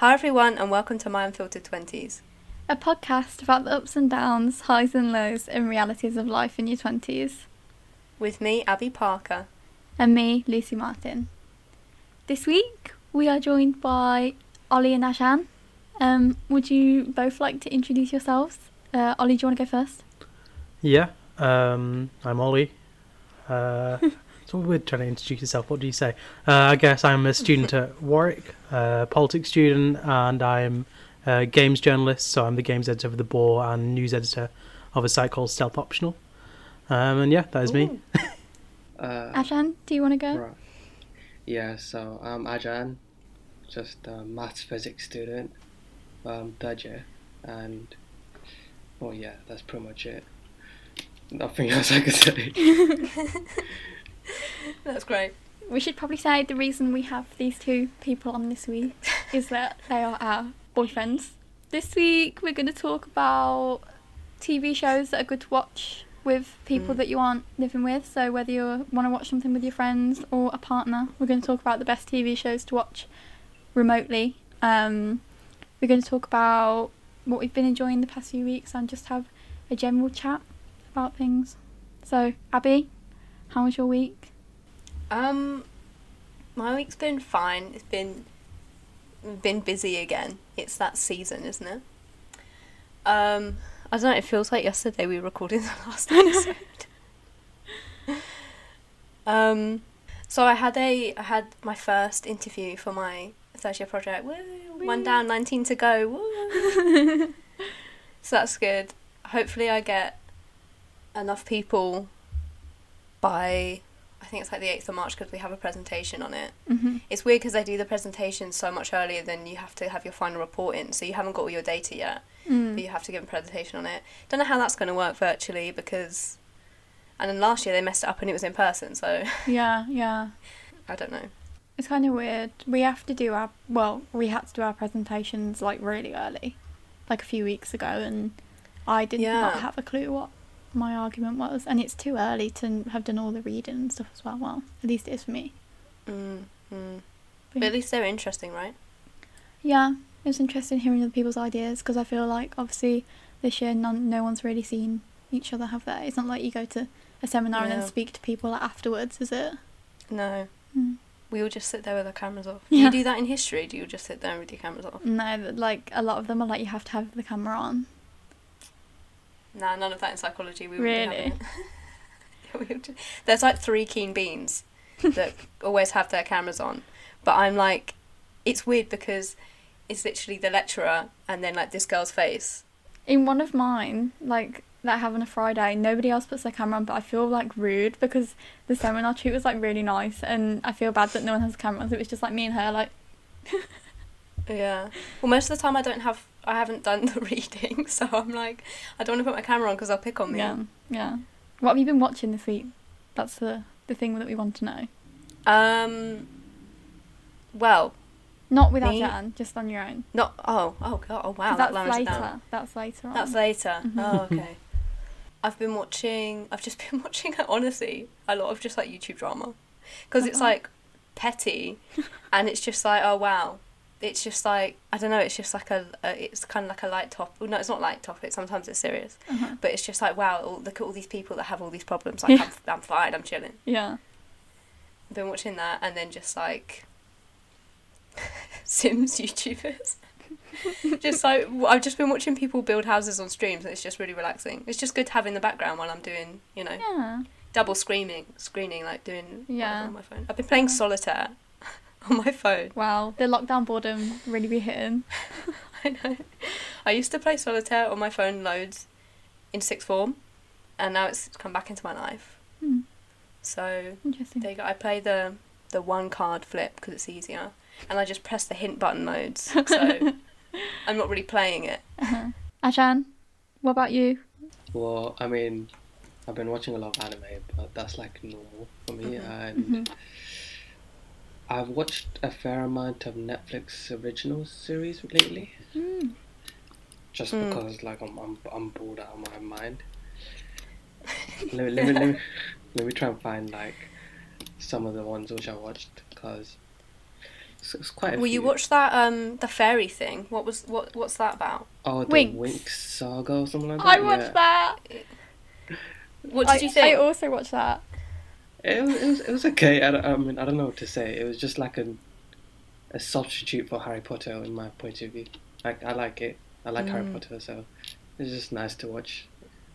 Hi everyone, and welcome to My Unfiltered Twenties. A podcast about the ups and downs, highs and lows, and realities of life in your 20s. With me, Abby Parker. And me, Lucy Martin. This week, we are joined by Ollie and Ajan. Um, would you both like to introduce yourselves? Uh, Ollie, do you want to go first? Yeah, um, I'm Ollie. Uh, it's all weird trying to introduce yourself. What do you say? Uh, I guess I'm a student at Warwick, a politics student, and I'm a games journalist. So I'm the games editor of The Boar and news editor of a site called Stealth Optional. Um, and yeah, that is me. Ooh. Uh, Ajan, do you want to go? right. Yeah, so I'm Ajan, just a maths physics student, um, third year, and well, yeah, that's pretty much it. Nothing else I could say. That's great. We should probably say the reason we have these two people on this week is that they are our boyfriends. This week we're going to talk about TV shows that are good to watch with people Mm. that you aren't living with. So whether you want to watch something with your friends or a partner, we're going to talk about the best TV shows to watch remotely. Um, we're going to talk about what we've been enjoying the past few weeks and just have a general chat about things. So Abby, how was your week? Um, my week's been fine. It's been been busy again. It's that season, isn't it? Um, I don't know. It feels like yesterday we recorded the last episode. um, so I had a I had my first interview for my third year project. Woo, one down, nineteen to go. Woo. so that's good. Hopefully, I get enough people by I think it's like the 8th of March because we have a presentation on it. hmm It's weird because they do the presentation so much earlier than you have to have your final report in, so you haven't got all your data yet, Mm. but you have to give a presentation on it. Don't know how that's going to work virtually because. And then last year they messed it up and it was in person, so Yeah, yeah. I don't know. It's kind of weird. We have to do our well, we had to do our presentations like really early, like a few weeks ago, and I did Yeah. not have a clue what my argument was, and it's too early to have done all the reading and stuff as well. Well, at least it is for me. Mm, mm. But But at least they're interesting, right? yeah, it was interesting hearing other people's ideas because I feel like obviously this year none, no one's really seen each other, have that. It's not like you go to a seminar and then speak to people afterwards, is it? No. Mm. We all just sit there with our cameras off. Do you do that in history? Do you just sit there with your cameras off? No, like a lot of them are like you have to have the camera on. Nah, none of that in psychology. We would Really? Be having. There's like three keen beans that always have their cameras on, but I'm like, it's weird because it's literally the lecturer and then like this girl's face. In one of mine, like that I have on a Friday, nobody else puts their camera on, but I feel like rude because the seminar treat was like really nice, and I feel bad that no one has a camera on. So it was just like me and her, like Yeah. Well, most of the time I don't have, I haven't done the reading, so I'm like, I don't want to put my camera on because they'll pick on me. yeah, yeah. What have you been watching this week? That's the the thing that we want to know. Um. Well, Not with Me? Ajan, just on your own. not. Oh, oh god. oh wow. That that's later. That's later on. That's later. Mhm. Oh, okay. I've been watching. I've just been watching. Honestly, a lot of just like YouTube drama, because it's Uh-huh. like petty, and it's just like, oh wow, it's just like I don't know. It's just like a. a it's kind of like a light top. Well, no, it's not light topic. Sometimes it's serious, Uh-huh. but it's just like wow. all- Look at all these people that have all these problems. Like Yeah. I'm, I'm fine. I'm chilling. Yeah. I've been watching that, and then just like Sims YouTubers. just like I've just been watching people build houses on streams, and it's just really relaxing. It's just good to have in the background while I'm doing, you know, Yeah. double screening, screening, like doing Yeah. on my phone. I've been playing solitaire on my phone. Wow. The lockdown boredom really be hitting. I know. I used to play solitaire on my phone loads in sixth form, and now it's come back into my life. Hmm. So Interesting. there you go. I play the the one card flip because it's easier, and I just press the hint button loads. So I'm not really playing it. Uh-huh. Ajan, what about you? well, I mean, I've been watching a lot of anime, but that's like normal for me, Mhm. and Mhm. I've watched a fair amount of Netflix original series lately, Mm. just Mm. because like I'm, I'm I'm bored out of my mind. let, me, let, me, let, me, let me try and find like some of the ones which I watched because It's, it's quite a Will you watched that um the fairy thing? What was what what's that about? Oh, the Winx. Winx saga or something like that. I watched yeah. that. What did I, you I also watched that. It was, it was, it was okay. I, I mean, I don't know what to say. It was just like a, a substitute for Harry Potter, in my point of view. Like, I like it. I like Harry Mm. Potter, so it's just nice to watch.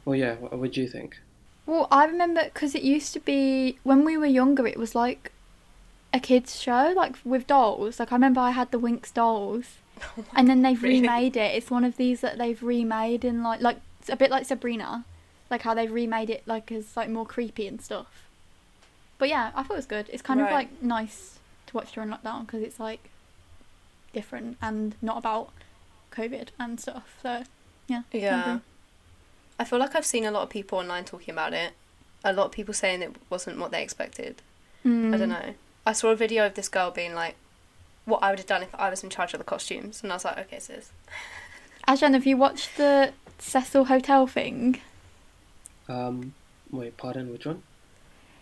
Well, yeah. What, what do you think? Well, I remember because it used to be when we were younger. It was like a kids show, like with dolls. Like I remember I had the Winx dolls, and then they've Really? remade it. It's one of these that they've remade in like like a bit like Sabrina, like how they've remade it like as like more creepy and stuff. But yeah, I thought it was good. It's kind of like nice to watch during lockdown because it's like different and not about COVID and stuff. So yeah, Yeah. I feel like I've seen a lot of people online talking about it. A lot of people saying it wasn't what they expected. I Mm. don't know. I saw a video of this girl being like, what I would have done if I was in charge of the costumes. And I was like, okay, sis. Ajan, have you watched the Cecil Hotel thing? Um, wait, pardon, which one?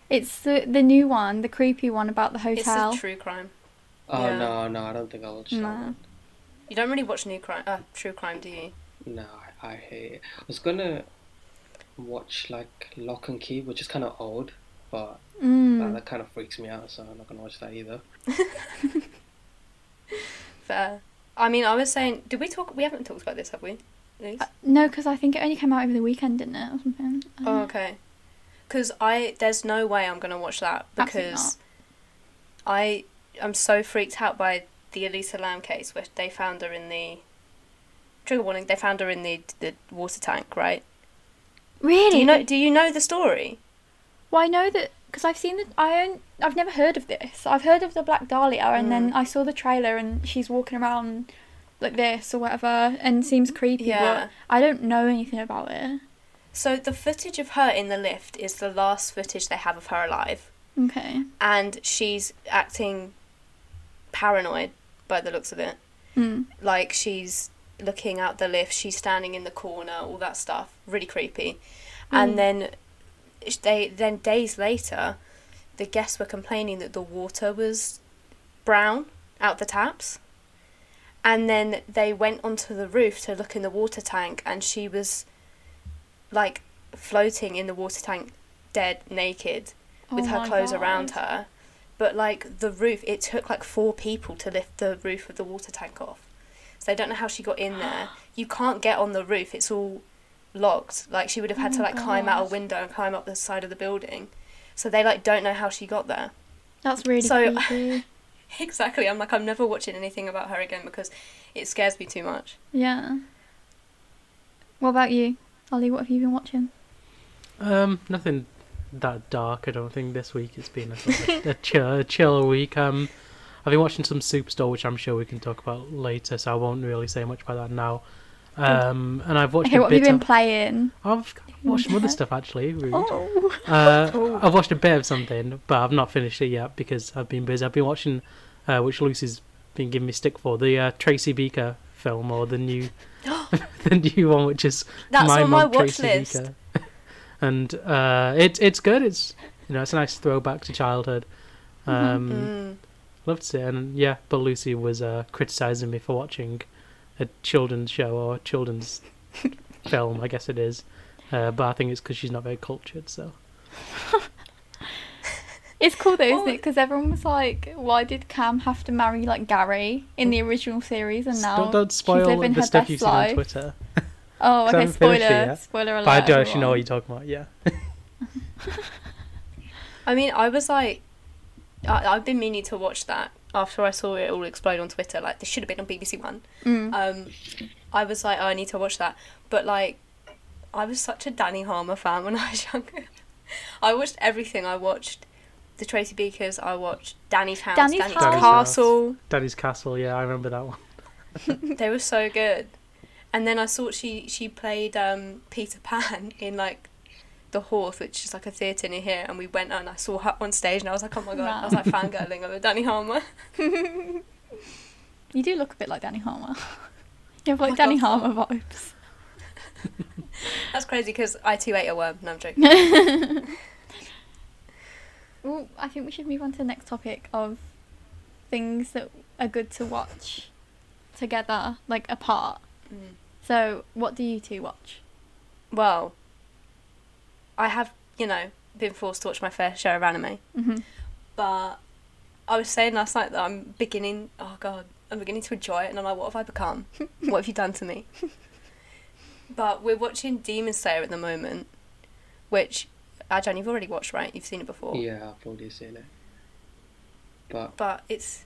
It's the the new one, the creepy one about the hotel. It's a true crime. Oh Yeah. no, no, I don't think I watched that No. one. You don't really watch new crime, uh, true crime, do you? No, I, I hate it. I was gonna watch like Lock and Key, which is kind of old, but that, Mm. that kind of freaks me out, so I'm not gonna watch that either. Fair. I mean, I was saying, did we talk? We haven't talked about this, have we? Uh, no, because I think it only came out over the weekend, didn't it, or something? I Oh, okay. Because I, there's no way I'm gonna watch that because I am so freaked out by the Elisa Lam case where they found her in the trigger warning. They found her in the the water tank, right? Really? Do you know? Do you know the story? Well, I know that because I've seen the. I own, I've never heard of this. I've heard of the Black Dahlia, and then Mm. I saw the trailer, and she's walking around like this or whatever, and seems creepy. Yeah. But I don't know anything about it. So the footage of her in the lift is the last footage they have of her alive, Okay. and she's acting paranoid by the looks of it. Mm. like she's looking out the lift, she's standing in the corner, all that stuff, really creepy. Mm. And then they then days later, the guests were complaining that the water was brown out the taps. And then they went onto the roof to look in the water tank, and she was like floating in the water tank, dead, naked, with Oh her clothes around her. But like the roof, it took like four people to lift the roof of the water tank off. So I don't know how she got in there. You can't get on the roof; it's all locked. Like she would have oh had Oh to like climb out a window and climb up the side of the building. So they like don't know how she got there. That's really So-. Exactly. I'm like I'm never watching anything about her again because it scares me too much. yeah. What about you, Ollie? What have you been watching? Um, nothing that dark. I don't think this week. It's been a, sort of a chill, a chill week. Um, I've been watching some Superstore, which I'm sure we can talk about later, so I won't really say much about that now. Um, and I've watched Okay, what have you been Of, playing? I've watched some other stuff actually. Rude. Oh. Uh, Oh. I've watched a bit of something, but I've not finished it yet because I've been busy. I've been watching, uh, which Lucy's been giving me stick for, the uh, Tracy Beaker film or the new, the new one, which is That's my on my watch Tracy list. And uh, it's it's good. It's you know it's a nice throwback to childhood. Um, Mm. Loved it, and yeah, but Lucy was uh, criticizing me for watching a children's show or children's film, I guess it is. Uh, but I think it's because she's not very cultured. So It's cool though, isn't Well- it? Because everyone was like, "Why did Cam have to marry like Gary in the original series?" And now don't, don't she's living the her stuff best you've seen on life. Twitter. Oh, 'Cause I okay. haven't it Spoiler, spoiler alert. But I do actually know what you're talking about. Yeah. I mean, I was like, I, I've been meaning to watch that after I saw it all explode on Twitter. Like, this should have been on BBC One. Mm. Um, I was like, oh, I need to watch that. But like, I was such a Dani Harmer fan when I was younger. I watched everything. I watched the Tracy Beakers. I watched Dani's House, Dani's Dani's, House. Castle. Daddy's Castle. Yeah, I remember that one. they were so good. And then I saw she she played um, Peter Pan in like the Horse, which is like a theatre near here, and we went and I saw her on stage, and I was like, oh my god, I was like fangirling over Dani Harmer. You do look a bit like Dani Harmer. You have like my Danny God. Harmer vibes. That's crazy because I too ate a worm. No, I'm joking. Well, I think we should move on to the next topic of things that are good to watch together, like apart. Mm. So, what do you two watch? Well, I have, you know, been forced to watch my fair share of anime, hmm but I was saying last night that I'm beginning. Oh God, I'm beginning to enjoy it, and I'm like, what have I become? what have you done to me? But we're watching Demon Slayer at the moment, which Ajan, you've already watched, right? You've seen it before. Yeah, I've already seen it. But But it's,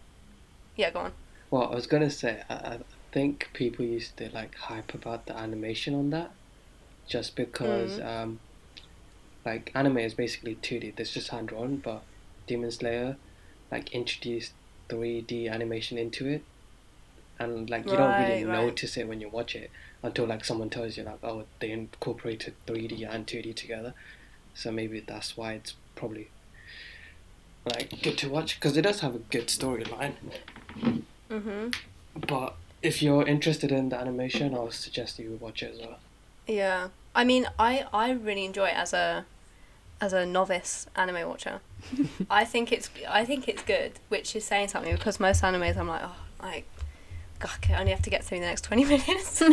yeah, go on. well, I was gonna say I, I think people used to like hype about the animation on that, just because Mm. um, like anime is basically two D. It's just hand drawn, but Demon Slayer like introduced three D animation into it, and like you don't really Right, right. notice it when you watch it until like someone tells you like oh they incorporated three D and two D together, so maybe that's why it's probably like good to watch because it does have a good storyline. Mhm. But if you're interested in the animation, I'll suggest you watch it as well. Yeah. I mean, I I really enjoy it as a as a novice anime watcher. I think it's I think it's good, which is saying something because most animes I'm like, oh, like God, I only have to get through the next twenty minutes.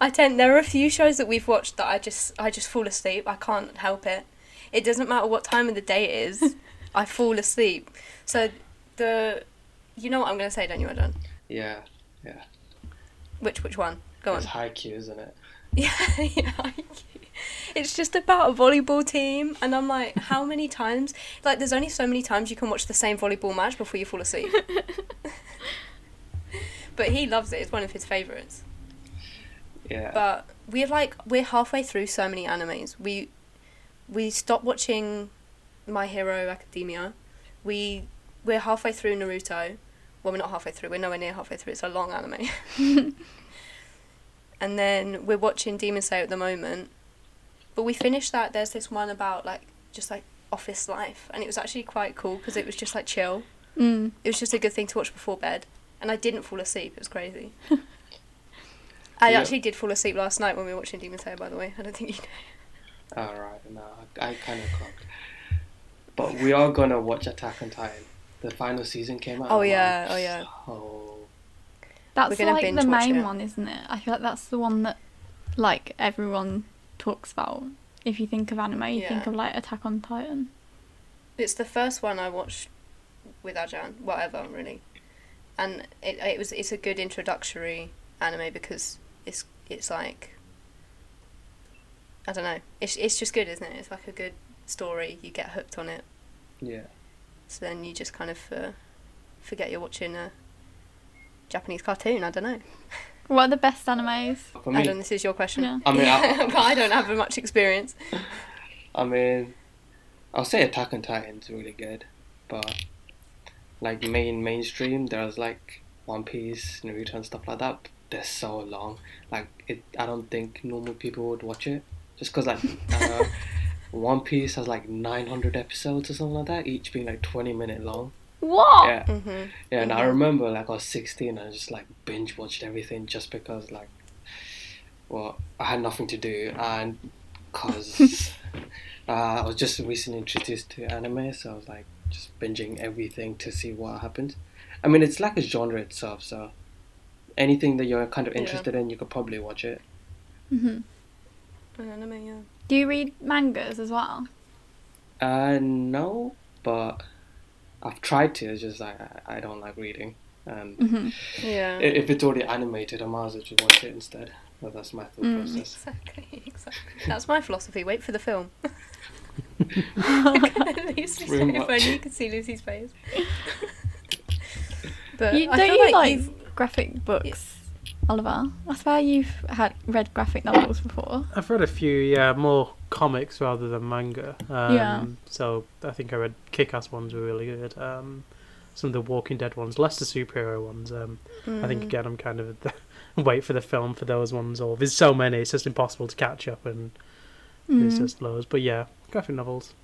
I tend there are a few shows that we've watched that I just I just fall asleep. I can't help it. It doesn't matter what time of the day it is. I fall asleep. So the you know what I'm gonna say, don't you, Adam? Yeah, yeah. Which which one? Go on. it's Haikyuu, isn't it? Yeah, yeah. It's just about a volleyball team, and I'm like, how many times? Like, there's only so many times you can watch the same volleyball match before you fall asleep. but he loves it; it's one of his favorites. Yeah. But we're like, we're halfway through so many animes. We we stopped watching My Hero Academia. We we're halfway through Naruto. Well, we're not halfway through. We're nowhere near halfway through. It's a long anime. and then we're watching Demon Slayer at the moment. But we finished that. There's this one about like just like office life, and it was actually quite cool because it was just like chill. Mm. It was just a good thing to watch before bed, and I didn't fall asleep. It was crazy. I Yeah. actually did fall asleep last night when we were watching Demon Slayer. By the way, I don't think you know. Alright, no, I, I kind of clocked. But we are gonna watch Attack on Titan. The final season came out. Oh, yeah, I'm oh, yeah. So That's gonna like binge the main it. one, isn't it? I feel like that's the one that like everyone talks about. If you think of anime, you think of like Attack on Titan. It's the first one I watched with Ajan, whatever really, and it it was it's a good introductory anime because it's it's like I don't know, it's it's just good, isn't it? It's like a good story. You get hooked on it, yeah. so then you just kind of uh, forget you're watching a Japanese cartoon. I don't know. What are the best animes? For me, Adam, this is your question. Yeah. I mean, I- but I don't have much experience. I mean, I'll say Attack on Titan's really good, but like main mainstream, there's like One Piece, Naruto, and stuff like that. They're so long. Like it, I don't think normal people would watch it just because like uh, One Piece has like 900 episodes or something like that, each being like 20 minute long. What? Yeah, hmm yeah. And I Mhm. remember like I was 16 and I just like binge watched everything just because like, well, I had nothing to do and because uh, I was just recently introduced to anime, so I was like just binging everything to see what happens. I mean, it's like a genre itself, so anything that you're kind of Yeah. interested in, you could probably watch it. hmm Anime, yeah. Do you read mangas as well? Uh, no, but I've tried to. It's just like I, I don't like reading, and hmm Yeah. if it's already animated, I might as well just watch it instead. But that's my thought Mm. process. Exactly, exactly. That's my philosophy. Wait for the film. At least Pretty if much. only you could see Lucy's face. but you, I don't feel you like, like you've- graphic books, Oliver? I swear you've had read graphic novels before. I've read a few, yeah, more comics rather than manga. Um, Yeah. So I think I read Kick-Ass ones were really good. Um, some of the Walking Dead ones, less the superhero ones. Um, I think Mm. again I'm kind of at the wait for the film for those ones. Or there's so many, it's just impossible to catch up, and there's Mm. just loads. But yeah, graphic novels,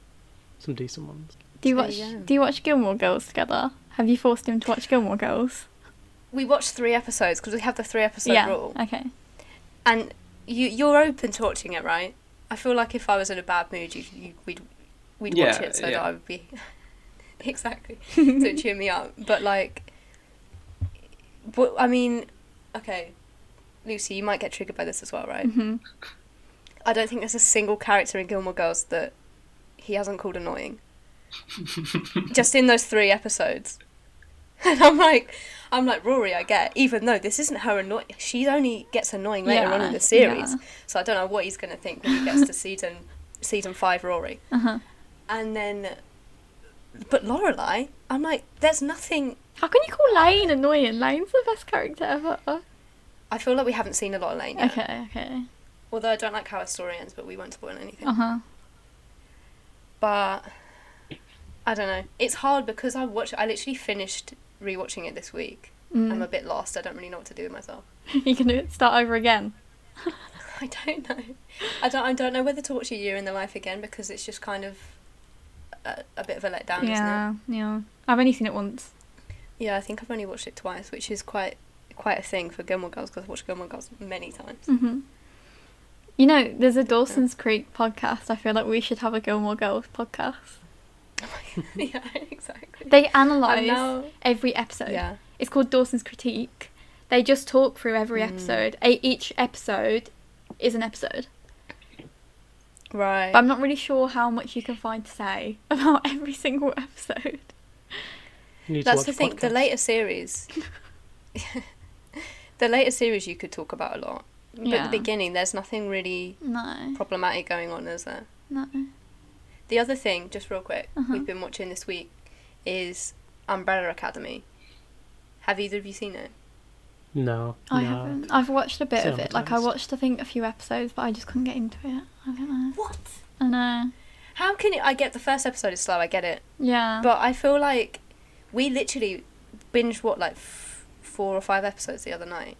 some decent ones. Do you There watch? you go. Do you watch Gilmore Girls together? Have you forced him to watch Gilmore Girls? We watched three episodes because we have the three episode yeah. rule, Okay. and you you're open to watching it, right? I feel like if I was in a bad mood, you, you we'd we'd watch it so yeah. that I would be exactly to cheer me up. But like, but I mean, okay, Lucy, you might get triggered by this as well, right? hmm I don't think there's a single character in Gilmore Girls that he hasn't called annoying. Just in those three episodes. And I'm like, I'm like Rory. I get, even though this isn't her annoying, she only gets annoying later on in the series. yeah. So I don't know what he's gonna think when he gets to season season five, Rory. Uh-huh. And then, but Lorelai, I'm like, there's nothing. How can you call Lane annoying? Lane's the best character ever. I feel like we haven't seen a lot of Lane yet. Okay, okay. Although I don't like how her story ends, but we won't spoil anything. Uh huh. But I don't know. It's hard because I watch. I literally finished rewatching it this week. I'm a Mm. bit lost. I don't really know what to do with myself. you can do it. Start over again. I don't know. I don't. I don't know whether to watch A Year in the Life again because it's just kind of a, a bit of a letdown, isn't it? yeah, yeah. I've only seen it once. Yeah, I think I've only watched it twice, which is quite quite a thing for Gilmore Girls because I've watched Gilmore Girls many times. hmm You know, there's a Dawson's Creek podcast. I feel like we should have a Gilmore Girls podcast. yeah, exactly. They analyze now- every episode. Yeah. It's called Dawson's Critique. They just talk through every Mm. episode. A- each episode is an episode. Right. But I'm not really sure how much you can find to say about every single episode. You need to That's watch the a thing. The later series, the later series, you could talk about a lot. But Yeah. at the beginning, there's nothing really No, problematic going on, is there? no. The other thing, just real quick, Uh-huh. we've been watching this week is Umbrella Academy. Have either of you seen it? No, I no. haven't. I've watched a bit It's of it. Like I watched, I think, a few episodes, but I just couldn't get into it. I don't know. What? I know. How can it? I get the first episode is slow. I get it, Yeah. but I feel like we literally binged what like f- four or five episodes the other night.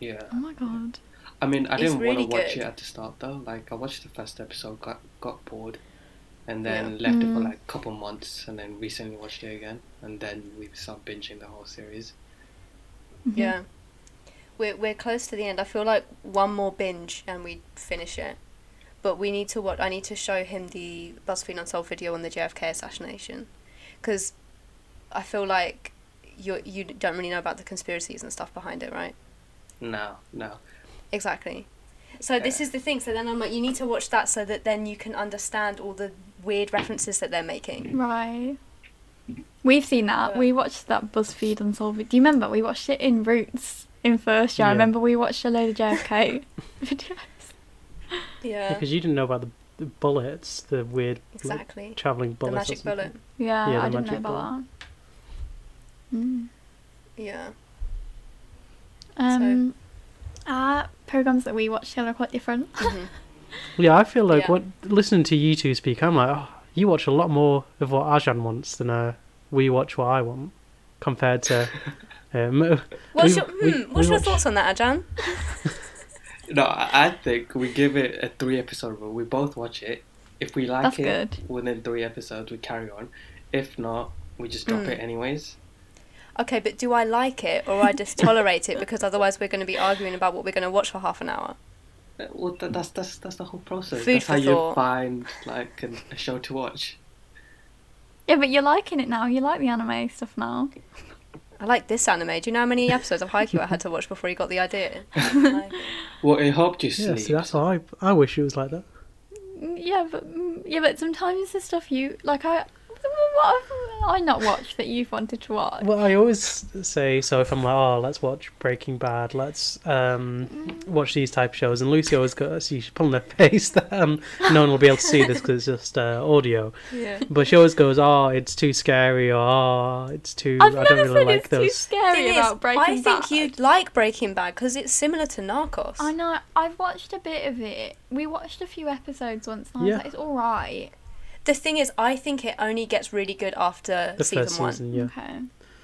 Yeah. oh my god. I mean, I It's didn't really want to watch good. it at the start though. Like, I watched the first episode, got got bored, and then Yeah. left it for Mm. like a couple months, and then recently watched it again, and then we started binging the whole series. Mhm. Yeah. We're we're close to the end. I feel like one more binge and we finish it. But we need to what I need to show him the BuzzFeed Unsolved video on the JFK assassination, because I feel like you you don't really know about the conspiracies and stuff behind it, right? No, no. Exactly. So this is the thing. So then I'm like, you need to watch that so that then you can understand all the weird references that they're making. Right. We've seen that. But- We watched that BuzzFeed Unsolved. Do you remember? We watched it in Rootes in first year. I Yeah. remember we watched a load of JFK videos. Yeah. Because you didn't know about the, the bullets, the weird like, Exactly. traveling bullets. The magic bullet. Yeah, Yeah, the I didn't know magic about that. Mm. Yeah. Um, our programs that we watch together are quite different. Mhm. Yeah, I feel like Yeah. what listening to you two speak, I'm like, oh, you watch a lot more of what Ajan wants than uh, we watch what I want, compared to. Um, What's we- your we- hmm, what's your watch- thoughts on that, Ajan? No, I I think we give it a three episode rule. We both watch it. If we like That's it good. within three episodes, we carry on. If not, we just drop Mm. it anyways. Okay, but do I like it or I just tolerate it because otherwise we're going to be arguing about what we're going to watch for half an hour? Well, tha- that's that's that's the whole process. Food that's how for you find like an, a show to watch. Yeah, but you're liking it now. You like the anime stuff now. I like this anime. Do you know how many episodes of Haikyuu I had to watch before you got the idea? Like, Well, it helped you yeah, see, that's why I, I wish it was like that. Mm, Yeah, but mm, yeah, but sometimes the stuff you like, I what have I not watched that you've wanted to watch? Well, I always say so. If I'm like, oh, let's watch Breaking Bad, let's um, watch these type of shows, and Lucy always goes, she's pulling her face that um, no one will be able to see this because it's just uh, audio. yeah. But she always goes, oh, it's too scary, or oh, it's too. I've I never don't really said like it's too scary Thing is, about Breaking I think you'd like Breaking Bad because it's similar to Narcos. I know. I've watched a bit of it. We watched a few episodes once, and I was Yeah. like, it's all right. The thing is, I think it only gets really good after The season first one. season, yeah, Okay.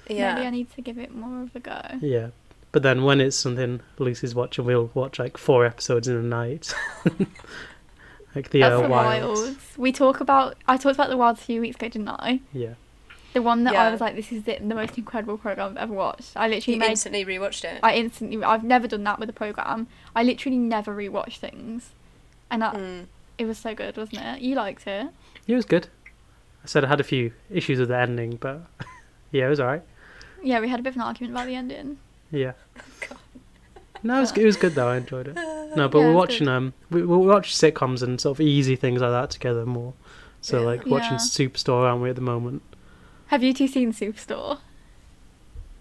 Yeah. Maybe I need to give it more of a go. yeah. But then when it's something Lucy's watching, we'll watch like four episodes in a night. like the That's uh, the Wilds. Wilds. We talk about. I talked about the Wilds a few weeks ago, didn't I? Yeah. The one that I was like, this is it, the most incredible program I've ever watched. I literally You made. instantly rewatched it. I instantly. I've never done that with a program. I literally never rewatch things, and that, Mm. it was so good, wasn't it? You liked it. It was good. I said I had a few issues with the ending, but yeah, it was alright. Yeah, we had a bit of an argument about the ending. Yeah. God. No, it was, it was good though. I enjoyed it. No, but Yeah, we're watching good. um we we watch sitcoms and sort of easy things like that together more. So Yeah. like watching Yeah. Superstore, aren't we at the moment? Have you two seen Superstore?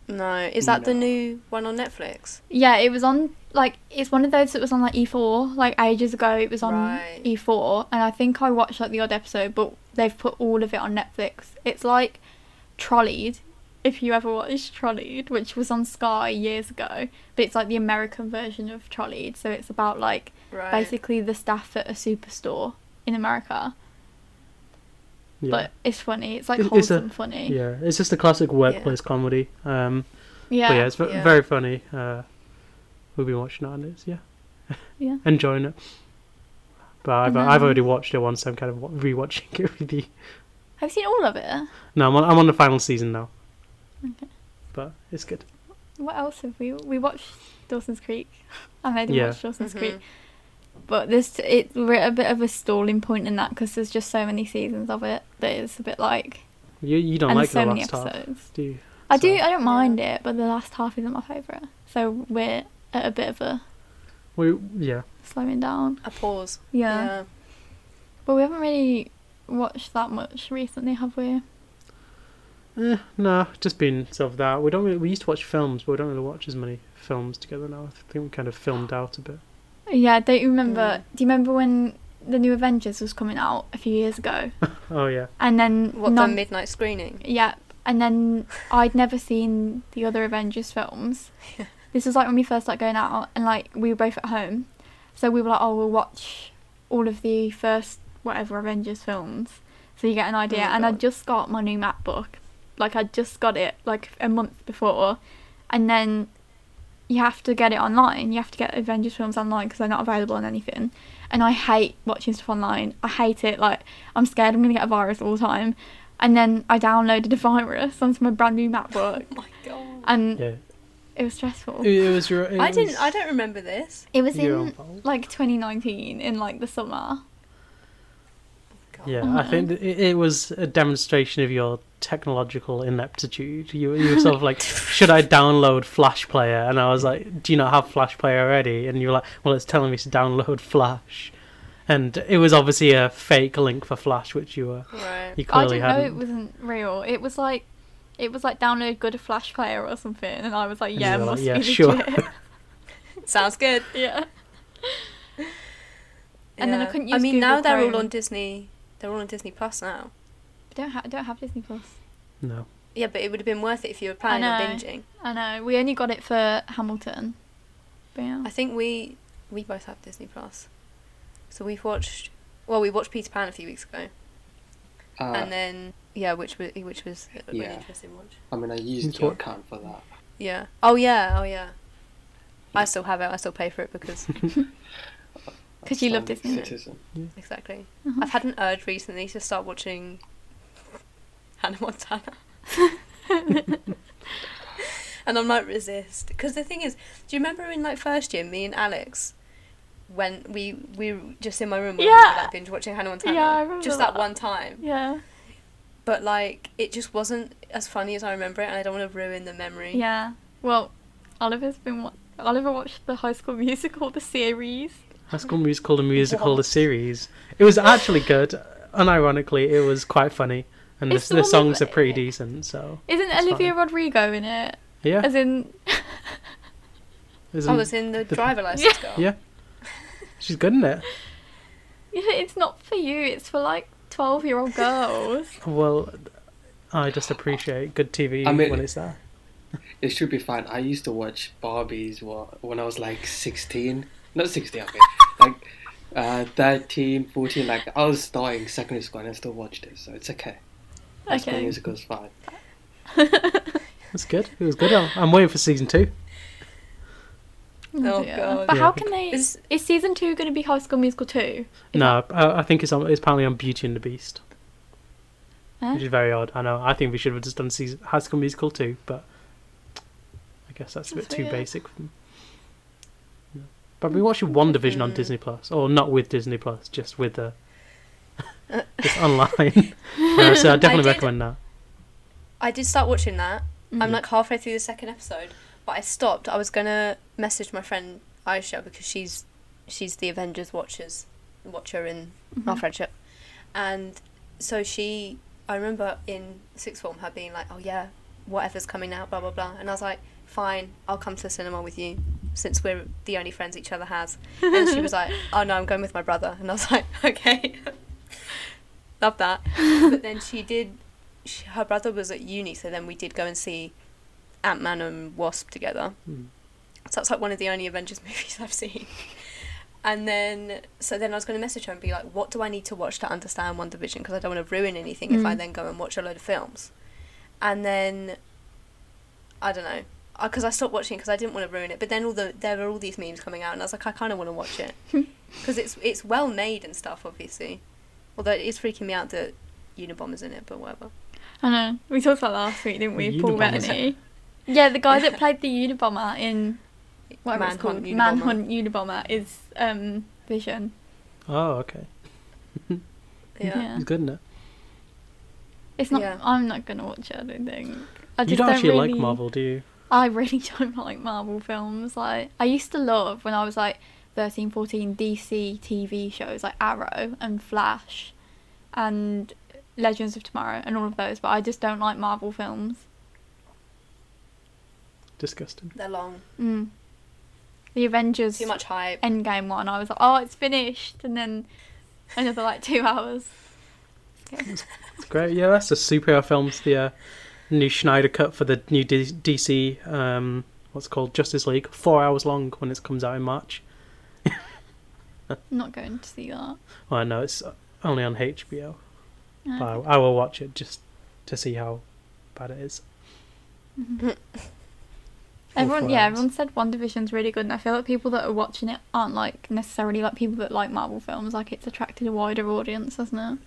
No, is that the new one on Netflix? Yeah, it was on like it's one of those that was on like E4 like ages ago. It was on Right. E4, and I think I watched like the odd episode, but they've put all of it on Netflix. It's like Trolleyed, if you ever watched Trolleyed, which was on Sky years ago, but it's like the American version of Trolleyed. So it's about like Right. basically the staff at a superstore in America. Yeah. But it's funny. It's like It- it's a- wholesome funny. yeah, it's just a classic workplace comedy. Um, Yeah. but yeah, it's v- Yeah. very funny. Uh, we've been watching it and it's yeah, Yeah. enjoying it. But I've And I've already watched it once. So I'm kind of rewatching it with you. Have you seen all of it? No, I'm on, I'm on the final season now. Okay. But it's good. What else have we we watched Dawson's Creek? I made him Yeah. watch Dawson's Mhm. Creek, but this it we're at a bit of a stalling point in that because there's just so many seasons of it that it's a bit like You you don't and like there's so the many last half, episodes. do you? I do I don't mind it, but the last half isn't my favourite. So we're at a bit of a We yeah. slowing down. A pause. Yeah, Yeah. but we haven't really watched that much recently, have we? Eh, no, just been sort of that. We don't. Really, we used to watch films, but we don't really watch as many films together now. I think we kind of filmed out a bit. Yeah, don't you remember? Mm. Do you remember when the new Avengers was coming out a few years ago? Oh yeah. And then What none- the midnight screening? Yeah, and then I'd never seen the other Avengers films. This was like when we first started going out, and like we were both at home, so we were like, oh, we'll watch all of the first whatever Avengers films, so you get an idea. Oh, and I God. just got my new MacBook, like I just got it like a month before, and then you have to get it online. You have to get Avengers films online because they're not available on anything. And I hate watching stuff online. I hate it. Like I'm scared I'm gonna get a virus all the time. And then I downloaded a virus onto my brand new oh MacBook, Oh my god. and Yeah. it was stressful. It, it was. It I was didn't. I don't remember this. It was your own in like 2019 in like the summer. God. Yeah, I think it, it was a demonstration of your technological ineptitude. You, you were sort of like, should I download Flash Player? And I was like, do you not have Flash Player already? And you were like, well, it's telling me to download Flash. And it was obviously a fake link for Flash, which you were Right. you I didn't know hadn't. it wasn't real. It was like, it was like download good Flash player or something, and I was like, yeah, you were like, must yeah, be sure. legit. Sounds good. yeah. And then I couldn't I use mean, now Google they're all on Disney. They're all on Disney Plus now. I don't ha- don't have Disney Plus. No. Yeah, but it would have been worth it if you were planning on binging. I know we only got it for Hamilton. But yeah. I think we we both have Disney Plus, so we've watched. Well, we watched Peter Pan a few weeks ago, Uh, and then yeah, which was which was a really Yeah. interesting watch. I mean, I used It's your what- account for that. Yeah. Oh yeah. Oh yeah. I still have it. I still pay for it because 'Cause you love Outstanding Disney. Citizen. exactly. Mhm. I've had an urge recently to start watching Hannah Montana. and I might resist because the thing is, do you remember in like first year, me and Alex, when we we were just in my room when we Yeah. were like binge watching Hannah Montana, Yeah, I remember just that that. one time. yeah. But like, it just wasn't as funny as I remember it, and I don't want to ruin the memory. Yeah. Well, Oliver's been wa- Oliver watched the High School Musical the series. High School Musical, the musical, the series. It was actually good. Unironically, it was quite funny, and It's the, the the one songs are with- pretty decent. So Isn't Olivia fine. Rodrigo in it? yeah, As in, isn't- I was in the the- driver license girl. yeah, she's good in it. Yeah, it's not for you. It's for like twelve-year-old girls. Well, I just appreciate good TV I mean- when it's there. It should be fine. I used to watch Barbies what, when I was like 16. Not 16, I mean. like uh, 13, 14. Like, I was starting secondary school and I still watched it, so it's okay. High School Okay. Musical's fine. It's good. It was good. I'm, I'm waiting for season two. Oh, dear. God. But Yeah. how can they? Is- Is season two going to be High School Musical two? Is No, I, I think it's on. It's apparently on Beauty and the Beast, Huh? which is very odd. I know. I think we should have just done season High School Musical two, but I guess that's a bit That's too basic. For them. Yeah. But we watched WandaVision on. Disney Plus, or not with Disney Plus, just with the It's online. Uh, so I definitely did- recommend that. I did start watching that. Mm. I'm like halfway through the second episode, but I stopped. I was gonna message my friend Aisha because she's she's the Avengers watchers watcher in our Mhm. friendship, and so she. I remember in sixth form her being like, "Oh yeah, whatever's coming out, blah blah blah," and I was like, "Fine, I'll come to the cinema with you." Since we're the only friends each other has, and she was like, "Oh no, I'm going with my brother," and I was like, "Okay, love that." But then she did. She, her brother was at uni, so then we did go and see Ant Man and Wasp together. Hmm. So that's like one of the only Avengers movies I've seen. And then, so then I was going to message her and be like, "What do I need to watch to understand WandaVision? Because I don't want to ruin anything if I Mm. then go and watch a load of films." And then, I don't know, because I stopped watching because I didn't want to ruin it. But then all the there were all these memes coming out, and I was like, I kind of want to watch it because it's it's well made and stuff, obviously. Although it is freaking me out that Unabomber's in it, but whatever. I know. We talked about last week, didn't we? The Paul Unabomber. Bettany. Yeah, the guy that played the Unabomber in whatever it's Manhunt called, Unabomber. Manhunt Unabomber, is um, Vision. Oh, okay. Yeah. It's good, isn't it? It's not. Yeah. I'm not gonna watch it. I don't think. I You just don't actually really, like Marvel, do you? I really don't like Marvel films. Like I used to love when I was like 13, 14 DC TV shows like Arrow and Flash, and Legends of Tomorrow and all of those. But I just don't like Marvel films. Disgusting. They're long. Mm. The Avengers Too much hype. Endgame one, I was like, oh, it's finished, and then another like two hours. It's great. Yeah, that's the superhero films. The uh, new Snyder cut for the new D- DC, um, what's called Justice League. Four hours long when it comes out in March. I'm not going to see that. Well, no, it's only on HBO. Uh, But I, I will watch it just to see how bad it is. Everyone, four yeah, hours. everyone said WandaVision's really good, and I feel like people that are watching it aren't like necessarily like people that like Marvel films. Like it's attracted a wider audience, hasn't it?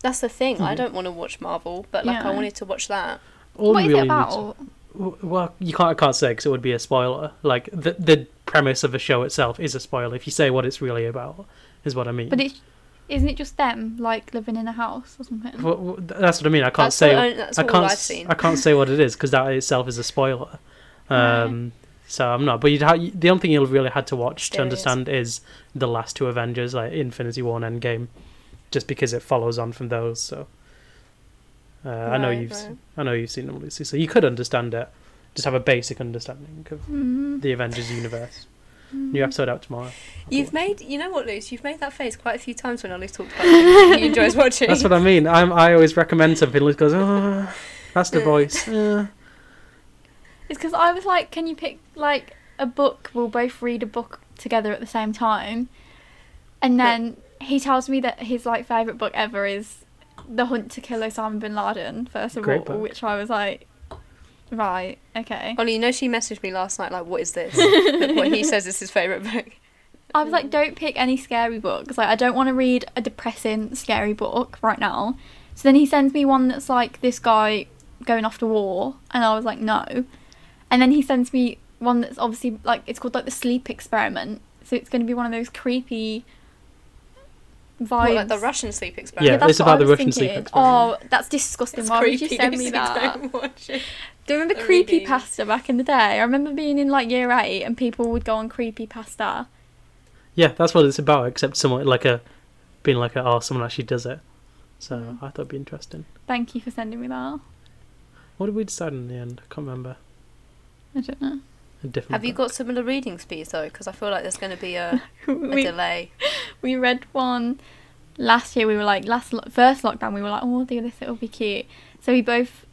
That's the thing. I Mhm. don't want to watch Marvel, but like Yeah. I wanted to watch that. All what you is really it need about? W- Well, you can't. I can't say because it would be a spoiler. Like the the premise of the show itself is a spoiler. If you say what it's really about, is what I mean. But it's isn't it just them like living in a house or something? Well, well, that's what I mean. I can't That's say. what I- that's I all can't. I've s- seen. I can't say what it is because that itself is a spoiler. Um, So I'm not. But you'd ha- the only thing you'll really had to watch to There it is. understand is the last two Avengers, like Infinity War and Endgame, just because it follows on from those. So uh, I know you've. s- right. I know you've seen them, Lucy. So you could understand it. Just have a basic understanding of Mm. the Avengers universe. New episode out tomorrow. You've made, you know what, Luce? You've made that face quite a few times when Ollie's talked about things he enjoys watching. That's what I mean. I'm. I always recommend something. Lucy goes, oh, that's the voice. Uh, It's because I was like, can you pick like a book? We'll both read a book together at the same time, and then he tells me that his like favorite book ever is The Hunt to Kill Osama bin Laden. First of Great all, book. which I was like, right, okay. Ollie, you know she messaged me last night like, what is this? Like, what he says is his favourite book. I was like, don't pick any scary books. Like, I don't want to read a depressing, scary book right now. So then he sends me one that's like this guy going off to war, and I was like, no. And then he sends me one that's obviously like it's called like the sleep experiment. So it's going to be one of those creepy vibes. What, like the Russian sleep experiment. Yeah, that's it's what about I the was Russian sleep thinking. experiment. Oh, that's disgusting. It's Why would you send me that? Don't watch it. Do you remember creepy pasta back in the day? I remember being in like year eight and people would go on creepy pasta. yeah, that's what it's about. Except someone like a being like a oh, someone actually does it. So Mm. I thought it'd be interesting. Thank you for sending me that. What did we decide in the end? I can't remember. I don't know. Different. Have you got similar reading speeds though? Because I feel like there's going to be a, a delay. we read one last year. We were like last lo- first lockdown. We were like, oh, we'll do this. It'll be cute. So we both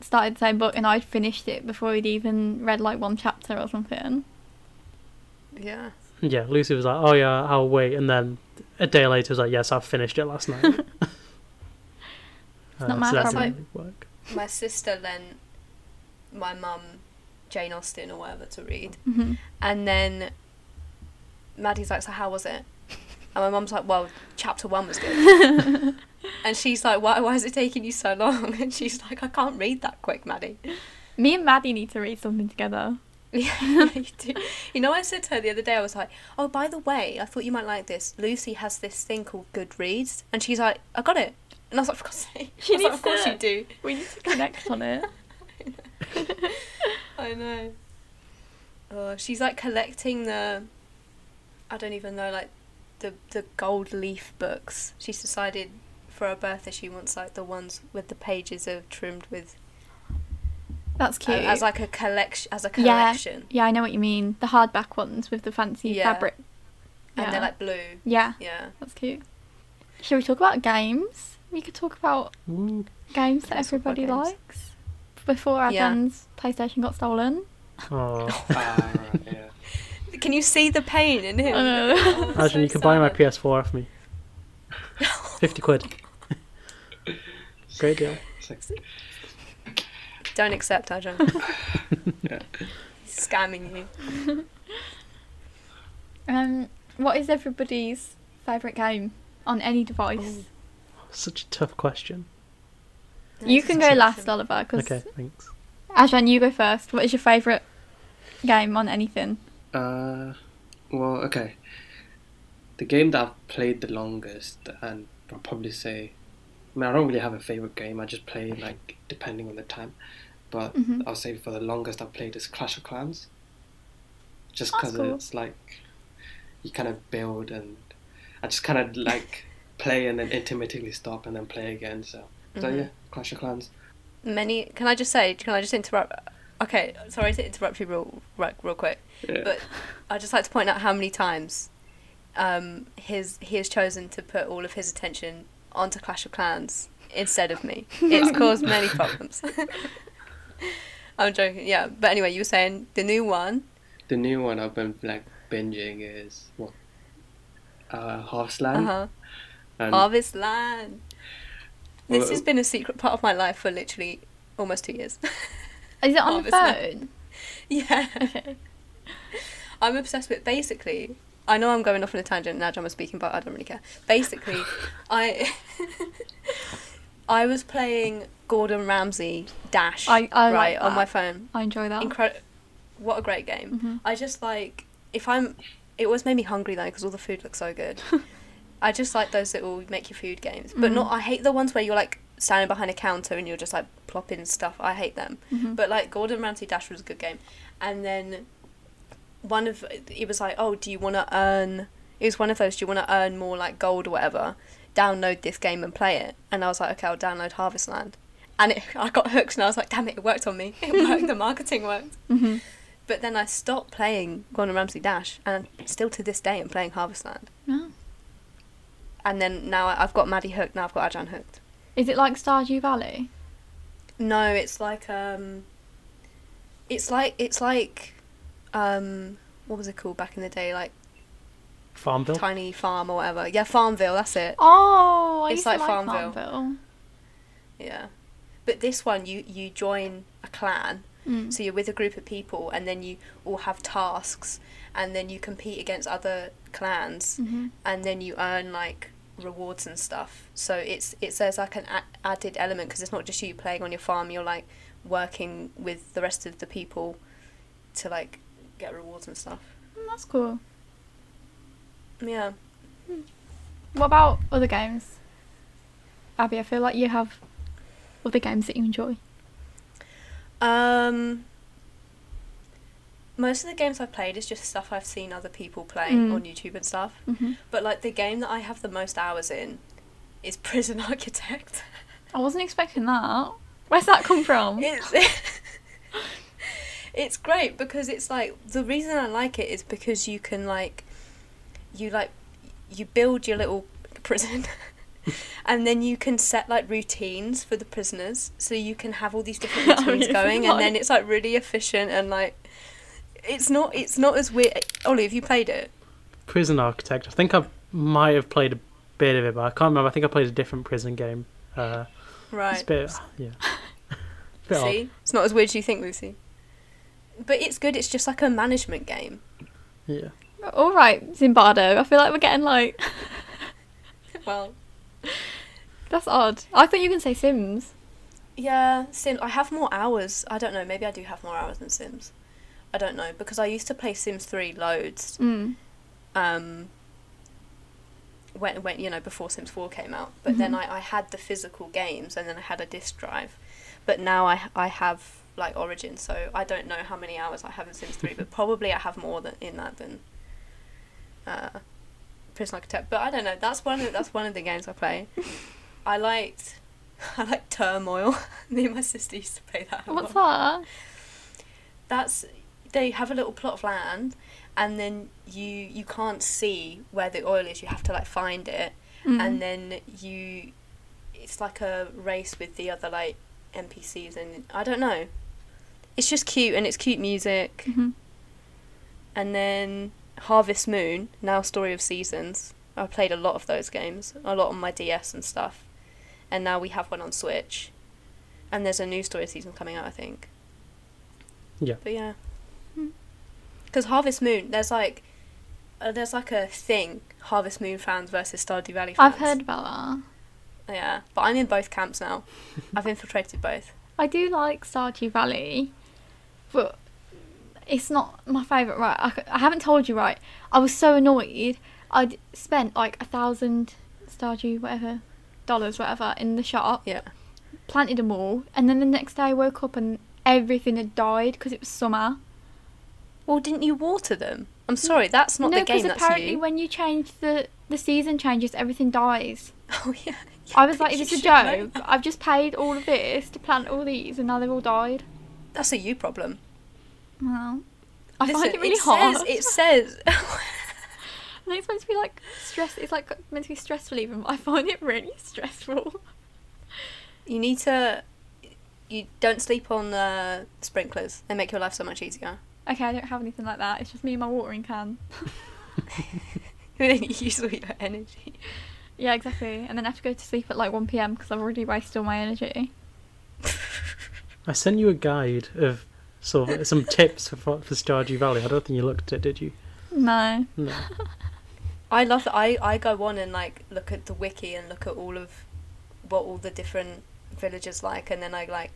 started the same book, and I'd finished it before we'd even read like one chapter or something. Yeah. Yeah, Lucy was like, "Oh yeah, I'll wait," and then a day later was like, "Yes, I've finished it last night." Uh, not my so problem. My sister lent my mum Jane Austen or whatever to read. hmm And then Maddie's like, so how was it? And my mum's like, well, chapter one was good. and she's like, why, why is it taking you so long? And she's like, I can't read that quick, Maddie. Me and Maddie need to read something together. Yeah, you do. You know, I said to her the other day, I was like, "Oh, by the way, I thought you might like this. Lucy has this thing called Goodreads," and she's like, "I got it," and I was like, "For God's sake!" She was like, "Of course to- you do." We need to connect on it. I know. Oh, she's like collecting the. I don't even know, like, the the gold leaf books. She's decided for her birthday she wants like the ones with the pages are trimmed with That's uh, cute. as like a collection as a Yeah. collection, yeah, yeah, I know what you mean. The hardback ones with the fancy Yeah. fabric. and they're like blue. Yeah, Yeah. that's cute. Shall we talk about games? We could talk about Ooh. games that Let's everybody games. Likes. Before Yeah. Adam's PlayStation got stolen. Oh. Ah, right, yeah. Can you see the pain in him? I know. Oh, Imagine so you could buy my sad. PS4 off me. 50 quid. Great deal. It's Don't accept, Ajan. yeah. Scamming you. Um, what is everybody's favourite game on any device? Such a tough question. You can go last, Oliver, because Okay, thanks. Ajan, you go first. What is your favourite game on anything? Uh, well, okay. The game that I've played the longest, and I'll probably say, I mean, I don't really have a favorite game. I just play like depending on the time. But Mhm. I'll say for the longest I've played is Clash of Clans. Just because cool. it's like you kind of build and I just kind of like play and then intermittently stop and then play again. So, so Mhm. yeah, Clash of Clans. Many. Can I just say? Can I just interrupt? Okay, sorry to interrupt you real, right, real quick. Yeah. But I'd just like to point out how many times um, his he has chosen to put all of his attention onto Clash of Clans instead of me. It's caused many problems. I'm joking, yeah. But anyway, you were saying the new one. the new one I've been like binging is what? Uh, Uh Hearthstone. huh. Harvest Land. This has been a secret part of my life for literally almost two years. Is it on the phone? yeah. Okay. I'm obsessed with basically. I know I'm going off on a tangent now. I'm speaking, but I don't really care. Basically, I I was playing Gordon Ramsay Dash I- I like right on my phone. I enjoy that. Incredible! What a great game. Mhm. I just like if I'm. It always made me hungry though because all the food looks so good. I just like those little make your food games, but Mhm. not. I hate the ones where you're like standing behind a counter and you're just like plopping stuff. I hate them. Mhm. But like Gordon Ramsay Dash was a good game, and then one of it was like, oh, do you want to earn? It was one of those. Do you want to earn more like gold or whatever? Download this game and play it. And I was like, okay, I'll download Harvest Land. And it, I got hooked, and I was like, damn it, it worked on me. It worked. the marketing worked. Mhm. But then I stopped playing Gordon Ramsay Dash, and still to this day, I'm playing Harvest Land. Oh. And then now I- I've got Maddie hooked. Now I've got Ajan hooked. Is it like Stardew Valley? No, it's like um, it's like it's like um, what was it called back in the day? Like Farmville? Tiny Farm or whatever. Yeah, Farmville. That's it. Oh, I It's used like to like Farmville. Farmville. Yeah, but this one you you join a clan, Mm. so you're with a group of people, and then you all have tasks, and then you compete against other clans, Mhm. and then you earn like rewards and stuff. So it's it's there's like an a- added element because it's not just you playing on your farm. You're like working with the rest of the people to like get rewards and stuff. Mm, That's cool. Yeah. What about other games? Abby, I feel like you have other games that you enjoy. Um. Most of the games I've played is just stuff I've seen other people playing Mm. on YouTube and stuff. hmm But like the game that I have the most hours in is Prison Architect. I wasn't expecting that. Where's that come from? It's it's great because it's like the reason I like it is because you can like you like you build your little prison and then you can set like routines for the prisoners so you can have all these different Oh, routines going and then it's like really efficient and like it's not it's not as weird Ollie have you played it Prison Architect. I think I might have played a bit of it, but I can't remember. I think I played a different prison game. Uh, right It's a bit, yeah. bit odd. see it's not as weird as you think Lucy but it's good it's just like a management game Yeah. All right, Zimbardo. I feel like we're getting like well that's odd. I thought you can say Sims. Yeah, Sims. I have more hours. I don't know. Maybe I do have more hours than Sims. I don't know because I used to play Sims 3 loads. Mm. Um, when when you know before Sims 4 came out, but then Mhm. I, I had the physical games and then I had a disc drive, but now I I have like Origin, so I don't know how many hours I have in Sims 3, but probably I have more than in that than uh, Prison Architect. But I don't know. That's one of that's one of the games I play. I liked I like Turmoil. Me and my sister used to play that. What's lot that? that's they have a little plot of land and then you you can't see where the oil is you have to like find it Mm. and then you it's like a race with the other like npcs and i don't know it's just cute and it's cute music Mhm. and then harvest moon now story of seasons i played a lot of those games a lot on my ds and stuff and now we have one on switch and there's a new story season coming out i think Yeah. but yeah. Because harvest moon there's like uh, there's like a thing harvest moon fans versus stardew valley fans I've heard about that. yeah but i'm in both camps now i've infiltrated both I do like Stardew Valley, but it's not my favourite. Right, I haven't told you right. I was so annoyed. I'd spent like a thousand Stardew whatever dollars whatever in the shop, yeah planted them all, and then the next day I woke up and everything had died because it was summer. Well didn't you water them i'm sorry that's not no, the game because that's apparently you when you change the the season changes, everything dies. oh yeah I was like, is this a joke? I've just paid all of this to plant all these, and now they've all died. that's a you problem Well, I find it really it hard. says, it says think it's meant to be like stress. It's like meant to be stressful even. But I find it really stressful. you need to you don't sleep on uh, sprinklers they make your life so much easier Okay, I don't have anything like that. It's just me and my watering can. then you use all your energy Yeah, exactly. And then I have to go to sleep at like one p.m. because I've already wasted all my energy. I sent you a guide of sort of some tips for, for Stardew Valley. I don't think you looked at it, did you? No. No. I love that. I, I go on and like look at the wiki and look at all of what all the different villagers like, and then I like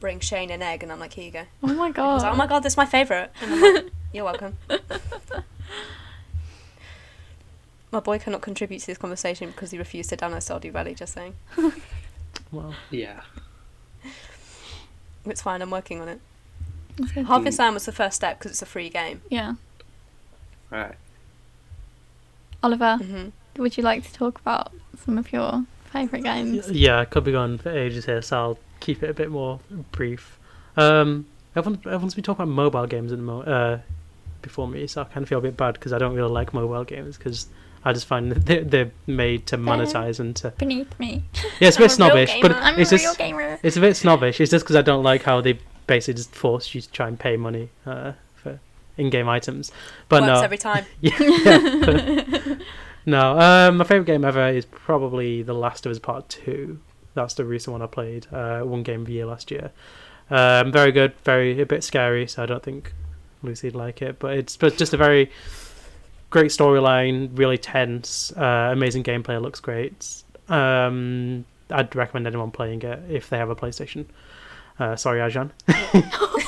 bring Shane an egg, and I'm like, here you go. Oh my god. like, oh my god, this is my favourite. And I'm like, you're welcome. my boy cannot contribute to this conversation because he refused to download Stardew Valley. Just saying, Well, Yeah. it's fine. I'm working on it. That's good. Harvest Land was the first step because it's a free game. Yeah. Right. Oliver, hmm would you like to talk about some of your favourite games? yeah, I could be going for ages here, so I'll keep it a bit more brief. Um, everyone, everyone's been talking about mobile games at the mo- uh, before me, so I kind of feel a bit bad because I don't really like mobile games because I just find that they're, they're made to monetize and to Beneath me. yeah, it's a bit snobbish, but. I'm it's a just gamer. it's a bit snobbish. It's just because I don't like how they basically just force you to try and pay money uh, for in-game items. But Works no, every time. yeah. no, um, my favorite game ever is probably The Last of Us Part Two. That's the recent one I played. Uh, one game of the year last year. Um, very good, very a bit scary, so I don't think Lucy'd like it. But it's but just a very great storyline, really tense, uh, amazing gameplay. Looks great. Um, I'd recommend anyone playing it if they have a PlayStation. Uh, sorry, Ajan.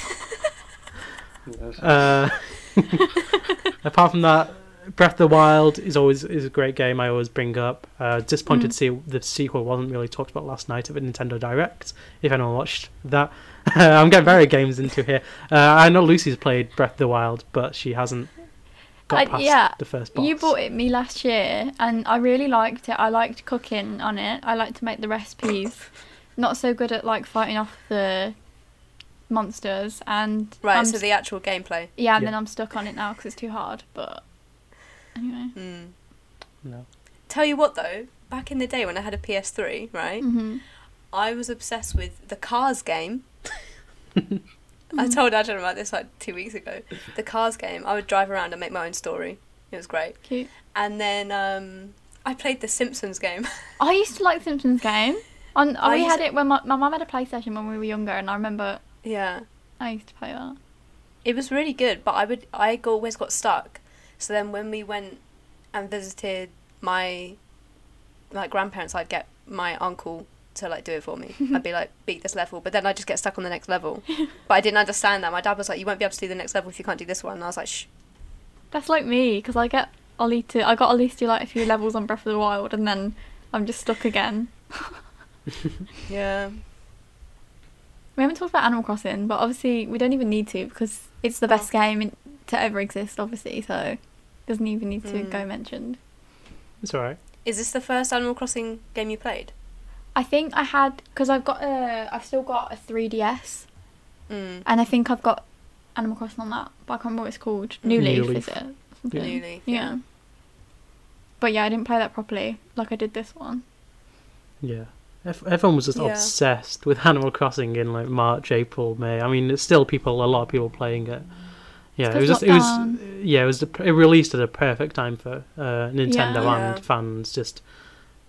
Uh, apart from that, Breath of the Wild is always is a great game. I always bring up. Uh, disappointed Mm. to see the sequel wasn't really talked about last night at the Nintendo Direct. If anyone watched that, I'm getting very games into here. Uh, I know Lucy's played Breath of the Wild, but she hasn't got I- past yeah, the first boss. You bought it me last year, and I really liked it. I liked cooking on it. I liked to make the recipes. Not so good at like fighting off the monsters, and Right. I'm so s- the actual gameplay. yeah, and Yeah. then I'm stuck on it now because it's too hard. But anyway, Hmm. No. Tell you what though, back in the day when I had a PS3, right, hmm I was obsessed with the Cars game. I told Adrian about this like two weeks ago. The Cars game. I would drive around and make my own story. It was great. cute. And then um, I played the Simpsons game. I used to like Simpsons game. On I we had to- it when my my mum had a PlayStation when we were younger, and I remember yeah, I used to play that. it was really good. But I would I always got stuck. So then when we went and visited my like grandparents, I'd get my uncle to like do it for me. I'd be like, beat this level, but then I just get stuck on the next level. But I didn't understand that. My dad was like, you won't be able to do the next level if you can't do this one. And I was like, shh. That's like me because I get Ollie to. I got Ollie to do like a few levels on Breath of the Wild, and then I'm just stuck again. Yeah. We haven't talked about Animal Crossing, but obviously we don't even need to because it's the best oh. game to ever exist. Obviously, so it doesn't even need to Mm. go mentioned. It's alright. Is this the first Animal Crossing game you played? I think I had because I've got a. I've still got a 3DS, Mm. and I think I've got Animal Crossing on that, but I can't remember what it's called. New New Leaf, Leaf. is it? Something. New Leaf, Yeah. yeah. But yeah, I didn't play that properly like I did this one. Yeah. Everyone was just Yeah. obsessed with Animal Crossing in like March, April, May. I mean, it's still people, a lot of people playing it. Yeah, it was just, it was, yeah, it was, the, it released at a perfect time for uh, Nintendo Yeah. and Yeah. fans. Just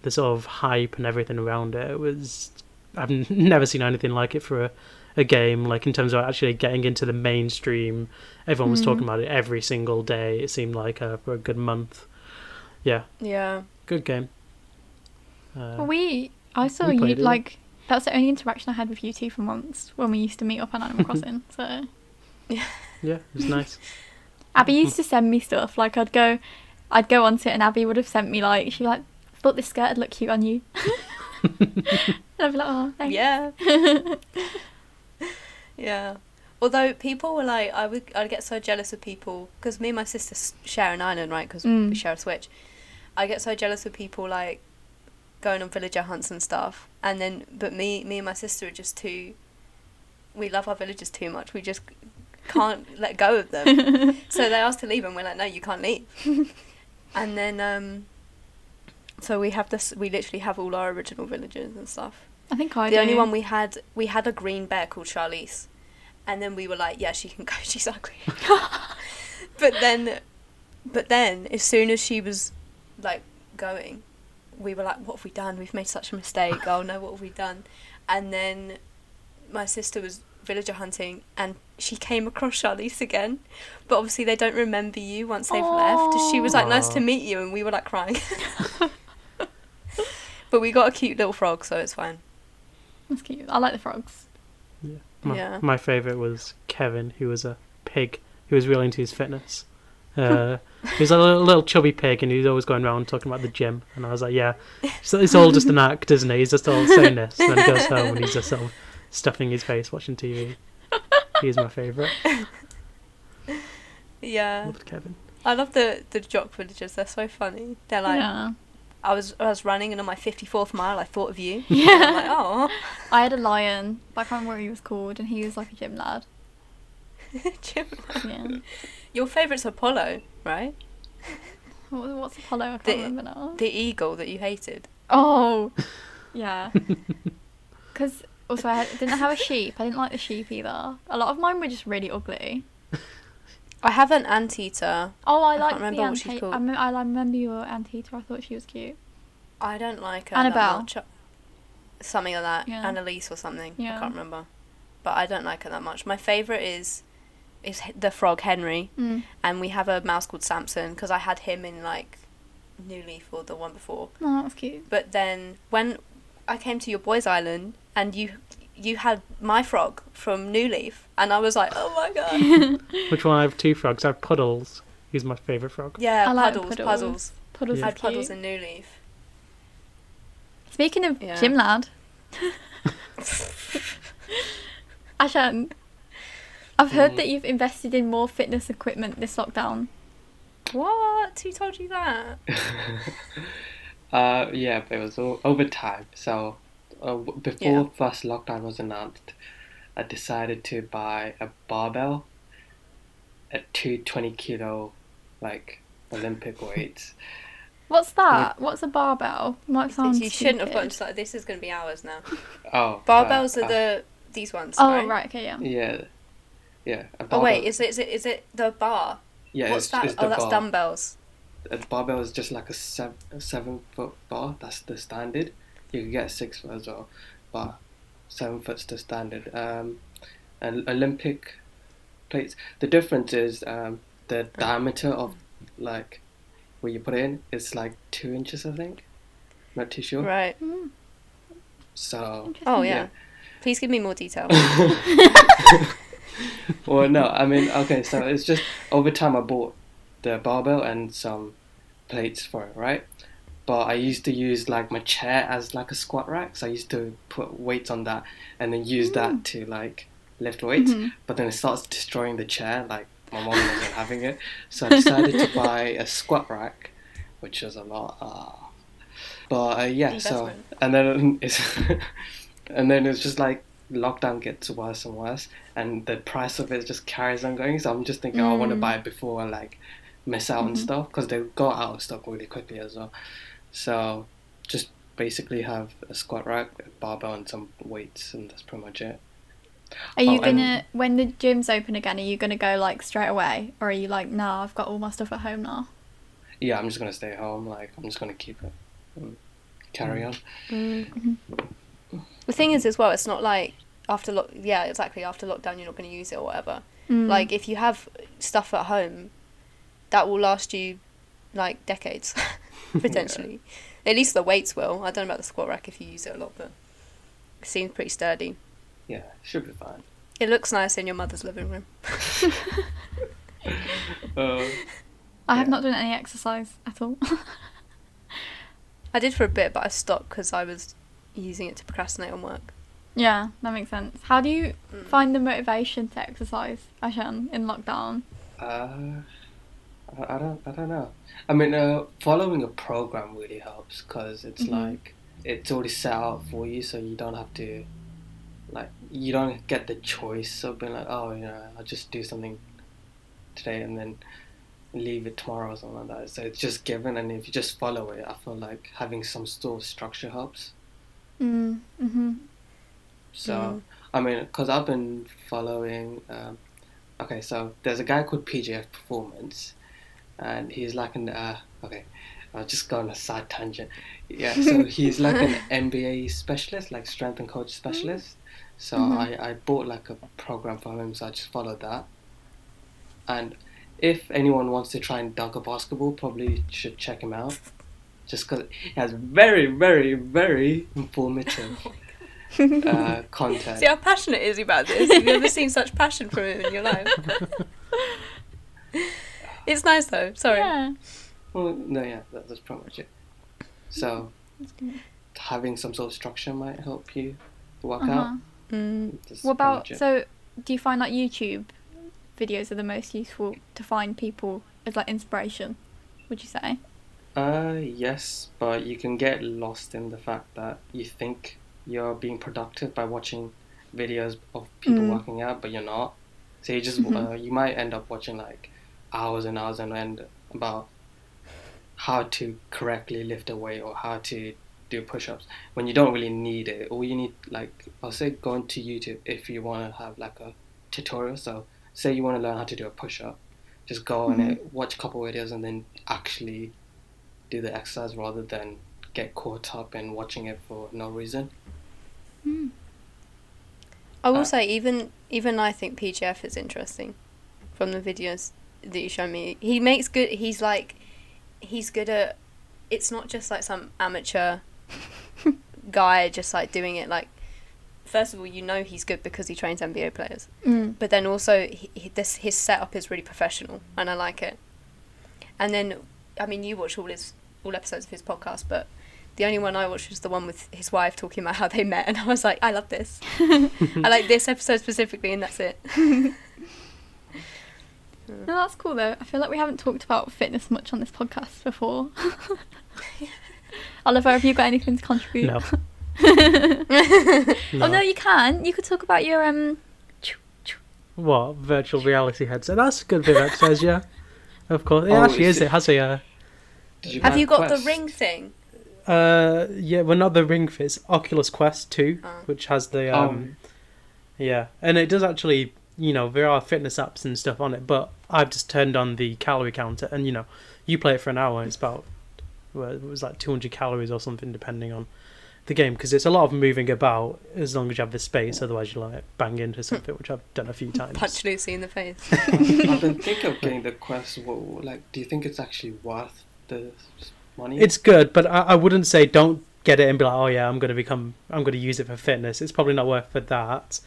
the sort of hype and everything around it. It was, I've n- never seen anything like it for a, a game. Like in terms of actually getting into the mainstream, everyone was Mm. talking about it every single day. It seemed like uh, for a good month. Yeah, Yeah. good game. Uh, we, I saw we you like. That's the only interaction I had with you two for months when we used to meet up on Animal Crossing. So yeah, it was nice. Abby used to send me stuff. Like I'd go, I'd go onto it, and Abby would have sent me like she'd be like, "Thought this skirt would look cute on you." and I'd be like, "Oh, thanks." Yeah. yeah. Although people were like, I would, I'd get so jealous of people because me and my sister share an island, right? Because Mm. we share a Switch. I get so jealous of people like going on villager hunts and stuff, and then but me, me and my sister are just too. We love our villagers too much. We just can't let go of them. so they asked to leave, and we're like, no, you can't leave. and then, um, so we have this. We literally have all our original villagers and stuff I think I the do. only one we had we had a green bear called Charlize, and then we were like, yeah, she can go. She's ugly. but then, but then, as soon as she was like going, we were like, what have we done? We've made such a mistake. Oh no, what have we done? And then my sister was villager hunting and she came across Charlize again but obviously they don't remember you once they've left she was like nice to meet you and we were like crying but we got a cute little frog so it's fine That's cute. I like the frogs. My, Yeah. my favourite was Kevin, who was a pig. He was really into his fitness. Uh, he was a little, little chubby pig, and he was always going around talking about the gym. And I was like, "Yeah, it's, it's all just an act, isn't it? He's just all saying this." And then he goes home and he's just sort of stuffing his face watching TV. He's my favourite. yeah Loved Kevin. I love the the jock villagers. They're so funny. They're like, yeah. I was I was running, and on my fifty fourth mile, I thought of you. Yeah. I'm like, oh, I had a lion, but I can't remember what he was called, and he was like a gym lad. Jim. Yeah. Your favourite's Apollo, right? What, what's Apollo? I can't The- remember now. The eagle that you hated. Oh, yeah. Because also I had- didn't have a sheep. I didn't like the sheep either. A lot of mine were just really ugly. I have an anteater. Oh, I I like can't remember the what she's called. I, mem- I remember your anteater. I thought she was cute. I don't like her Annabelle. that much. Something like that. Yeah. Annalise or something. I can't remember. But I don't like her that much. My favourite is is the frog Henry, Mm. and we have a mouse called Samson because I had him in like New Leaf or the one before. Oh, that was cute. But then when I came to your boys' island and you you had my frog from New Leaf, and I was like, oh my god. Which one? I have two frogs. I have Puddles. He's my favourite frog. Yeah, I like puddles, Puddles. puzzles. Puddles I is had puddles cute. in New Leaf. Speaking of Yeah. gym lad, Ajan, I've heard Mm. that you've invested in more fitness equipment this lockdown. What? Who told you that? Uh, yeah, but it was o- over time. So uh, before Yeah. first lockdown was announced, I decided to buy a barbell at two twenty kilo, like Olympic weights. What's that? What's a barbell? Might sound you shouldn't have stupid. gotten started. This is going to be hours now. Oh, Barbells uh, are the these ones. Oh right? right, okay, yeah. Yeah, yeah. a Oh wait, is it is it is it the bar? yeah, What's it's, that? it's the oh, that's bar. dumbbells. A barbell is just like a seven, a seven foot bar. That's the standard. You can get six foot as well, but seven foot's the standard. Um, and Olympic plates. The difference is um, the diameter of like where you put it in is like two inches, I think. Not too sure. Right. Mm. So Oh yeah. Yeah. Please give me more detail. well, no, I mean, okay, so it's just over time I bought the barbell and some plates for it, right? But I used to use like my chair as like a squat rack, so I used to put weights on that and then use that to like lift weights. Mhm. But then it starts destroying the chair, like my mom wasn't having it, so I decided to buy a squat rack, which was a lot. Uh, but uh, yeah, so and then it's and then it's just like lockdown gets worse and worse and the price of it just carries on going so i'm just thinking oh, i want to Mm. buy it before I like miss out on Mhm. stuff because they go out of stock really quickly as well so just basically have a squat rack a barbell and some weights and that's pretty much it Are you Oh, gonna when the gym's open again? Are you gonna go like straight away, or are you like, nah, I've got all my stuff at home now? yeah i'm just gonna stay home like i'm just gonna keep it and carry on Mm. The thing is, as well, it's not like after lock. Yeah, exactly. After lockdown, you're not going to use it or whatever. Mm. Like if you have stuff at home, that will last you like decades, potentially. At least the weights will. I don't know about the squat rack if you use it a lot, but it seems pretty sturdy. yeah should be fine It looks nice in your mother's living room. uh, I have yeah. not done any exercise at all. I did for a bit, but I stopped because I was using it to procrastinate on work. yeah, that makes sense. How do you Mm. find the motivation to exercise, Ajan, in lockdown? Uh, I, I don't, I don't know. I mean, uh, following a program really helps because it's Mhm. like it's already set out for you, so you don't have to, like, you don't get the choice of being like, oh, you know, I'll just do something today and then leave it tomorrow or something like that. So it's just given, and if you just follow it, I feel like having some sort of structure helps. Mm. Mm-hmm. So, Mm. I mean, because I've been following. Um, okay, so there's a guy called PGF Performance, and he's like an. Uh, okay, I'll just go on a side tangent. Yeah, so he's like an NBA specialist, like strength and coach specialist. So Mhm. I, I bought like a program for him, so I just followed that. And if anyone wants to try and dunk a basketball, probably should check him out. Just because he has very, very, very informative uh, content. See how passionate is he about this? You've you ever seen such passion from him in your life? It's nice though. Sorry. Yeah. Well, no, yeah, that, that's pretty much it. So, having some sort of structure might help you work Uh-huh. out. Mm. What about so? Do you find that YouTube videos are the most useful to find people as like inspiration? Would you say? Uh, yes, but you can get lost in the fact that you think you're being productive by watching videos of people Mm. working out, but you're not. So you just Mhm. uh, you might end up watching like hours and hours and end about how to correctly lift a weight or how to do push-ups when you don't really need it. All you need, like I'll say, go into YouTube if you want to have like a tutorial. So say you want to learn how to do a push-up, just go on Mhm. it, watch a couple videos, and then actually do the exercise rather than get caught up in watching it for no reason. Mm. I will Uh, say even even I think PGF is interesting from the videos that you show me. He makes good. He's like he's good at. It's not just like some amateur guy just like doing it like. First of all, you know he's good because he trains NBA players, Mm. but then also he, he, this his setup is really professional and I like it. And then, I mean, you watch all his all episodes of his podcast, but the only one I watched was the one with his wife talking about how they met, and I was like, I love this. I like this episode specifically, and that's it. No, that's cool though. I feel like we haven't talked about fitness much on this podcast before. Oliver, have you got anything to contribute? No. Oh no, you can. You could talk about your um. What virtual reality headset? That's a good bit of exercise, yeah. Of course, it Oh, actually is is. it- It has a. Uh, you Have you got Quest? the ring thing? uh, yeah, well, not the Ring Fit, it's Oculus Quest Two, Oh. which has the Oh. um, yeah, and it does actually. You know, there are fitness apps and stuff on it, but I've just turned on the calorie counter, and you know, you play it for an hour, it's about well, it was like 200 calories or something, depending on the game, because it's a lot of moving about as long as you have the space. Otherwise, you like bang into something, which I've done a few times. Punch Lucy in the face. I've been thinking of getting the Quest. What, like, do you think it's actually worth the money? It's good, but I, I wouldn't say don't get it and be like, oh yeah, I'm going to become, I'm going to use it for fitness. It's probably not worth for that.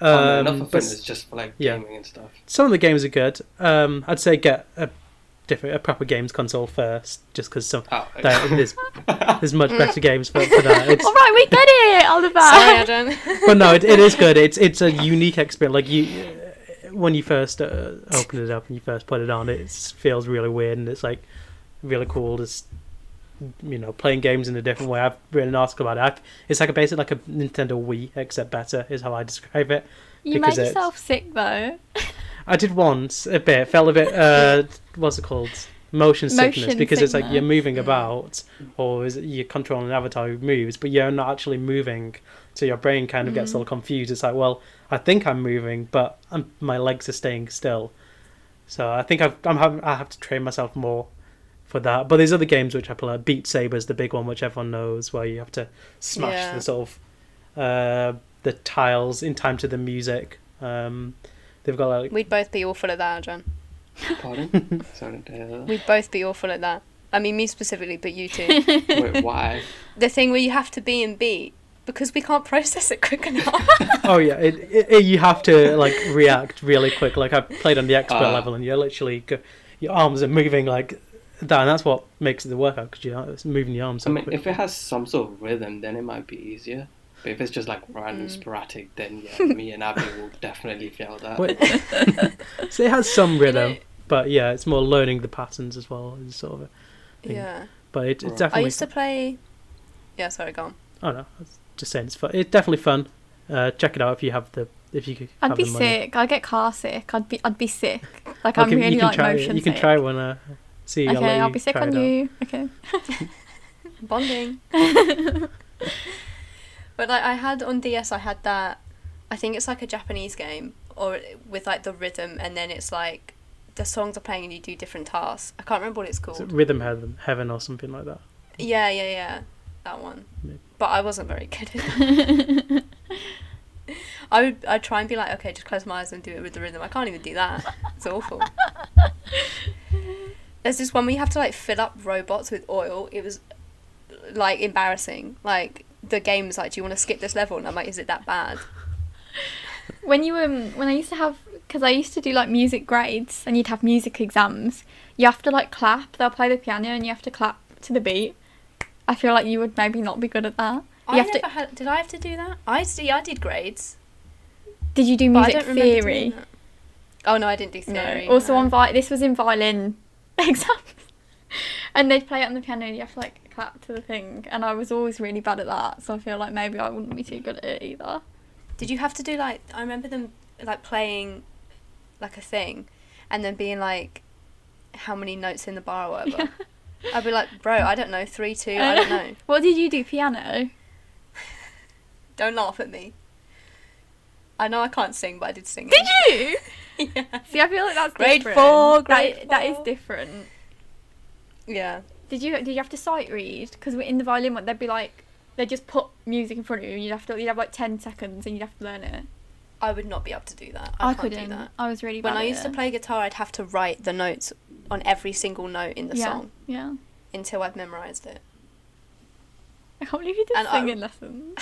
Oh, no, Um, not for but just for like yeah. gaming and stuff. some of the games are good. Um, I'd say get a different, a proper games console first, just because some Oh, there, there's there's much better games for, for that. It's, All right, we get it. All of Sorry, that. Adam. but no, it, it is good. It's it's a unique experience. Like you, when you first uh, open it up and you first put it on, it feels really weird and it's like really cool. Just you know, playing games in a different way. I've written an article about it. It's like a basic like a Nintendo Wii, except better is how I describe it. You made it's- yourself sick though. I did once a bit. Felt a bit. Uh, what's it called? Motion sickness Motion because it's like you're moving about, or is it you're controlling an avatar who moves, but you're not actually moving. So your brain kind of gets a Mm. little confused. It's like, well, I think I'm moving, but I'm, my legs are staying still. So I think I've, I'm having, I have to train myself more for that. But there's other games which I play. Like Beat Saber's the big one, which everyone knows, where you have to smash Yeah. the sort of uh, the tiles in time to the music. Um, they've got like We'd both be awful at that, John. Pardon? Sorry to. We'd both be awful at that. I mean, me specifically, but you too. Wait, why? the thing where you have to be and beat because we can't process it quick enough. Oh yeah, it, it, it- you have to like react really quick. Like I've played on the expert Ah. level, and you're literally your arms are moving like that, and that's what makes it the workout because you're it's moving your arms so I mean, quick. if it has some sort of rhythm, then it might be easier. But if it's just like random Mm. sporadic, then yeah, me and Abby will definitely feel that. Wait. so it has some rhythm, but yeah, it's more learning the patterns as well. Is sort of a thing. yeah. But it, it's Right. I used to play. Yeah, sorry, go on. Oh no, I was just saying it's fun. It's definitely fun. Uh, check it out if you have the if you could. I'd be sick. I'd get car sick. I'd be I'd be sick. Like I'm really you can like try motion it. You can sick. try one. when uh, see. I'll Okay, I'll be sick on you. Okay. Bonding. but like I had on DS, I had that. I think it's like a Japanese game, or with like the rhythm, and then it's like the songs are playing and you do different tasks. I can't remember what it's Is called. it Rhythm Heaven, Heaven or something like that. Yeah, yeah, yeah, that one. Maybe. But I wasn't very good at. I would I'd try and be like, okay, just close my eyes and do it with the rhythm. I can't even do that. It's awful. There's this one where you have to like fill up robots with oil. It was like embarrassing. Like the game was like, do you want to skip this level? And I'm like, is it that bad? when you um when I used to have because I used to do like music grades and you'd have music exams. You have to like clap. They'll play the piano and you have to clap to the beat. I feel like you would maybe not be good at that. You I have never to. had. Did I have to do that? I see. I did grades, Did you do music theory? Oh no, I didn't do No. theory. Also no. on vi- this was in violin exams, and they'd play it on the piano and you have to like clap to the thing. And I was always really bad at that, so I feel like maybe I wouldn't be too good at it either. Did you have to do like I remember them like playing like a thing and then being like how many notes in the bar or whatever? I'd be like, bro, I don't know, three, two, I don't know. What did you do? Piano. Don't laugh at me. I know I can't sing, but I did sing. Did you? Yeah. See, I feel like that's Grade different. four, That grade that is different. Yeah. Did you did you have to sight read? Because in the violin one, they'd be like they just put music in front of you, and you'd have to you'd have like ten seconds, and you'd have to learn it. I would not be able to do that. I, I, can't couldn't. do that. I was really bad. When I used to play guitar, I'd have to write the notes on every single note in the yeah, song yeah. until I'd memorized it. I can't believe you did And I- singing lessons.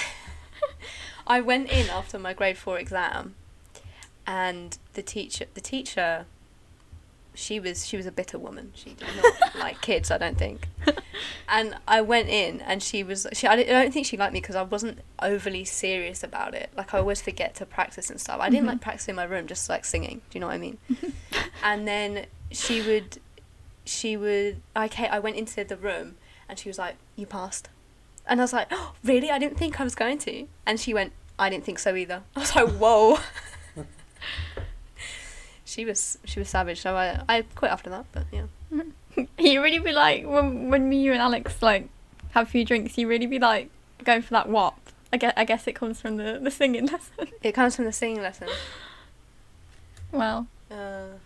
I went in after my grade four exam, and the teacher, the teacher, she was she was a bitter woman. She did not like kids, I don't think. And I went in, and she was she. I don't- think she liked me because I wasn't overly serious about it. Like I always forget to practice and stuff. I didn't Mhm. like practicing in my room, just like singing. Do you know what I mean? and then she would, she would. I ca I went into the room, and she was like, "You passed." And I was like, oh, really? I didn't think I was going to. And she went, I didn't think so either. I was like, whoa. She was she was savage. So I I quit after that. But yeah, you really be like when when me, you and Alex like have a few drinks. You really be like going for that wop. I guess I guess it comes from the the singing lesson. it comes from the singing lesson. well, Uh,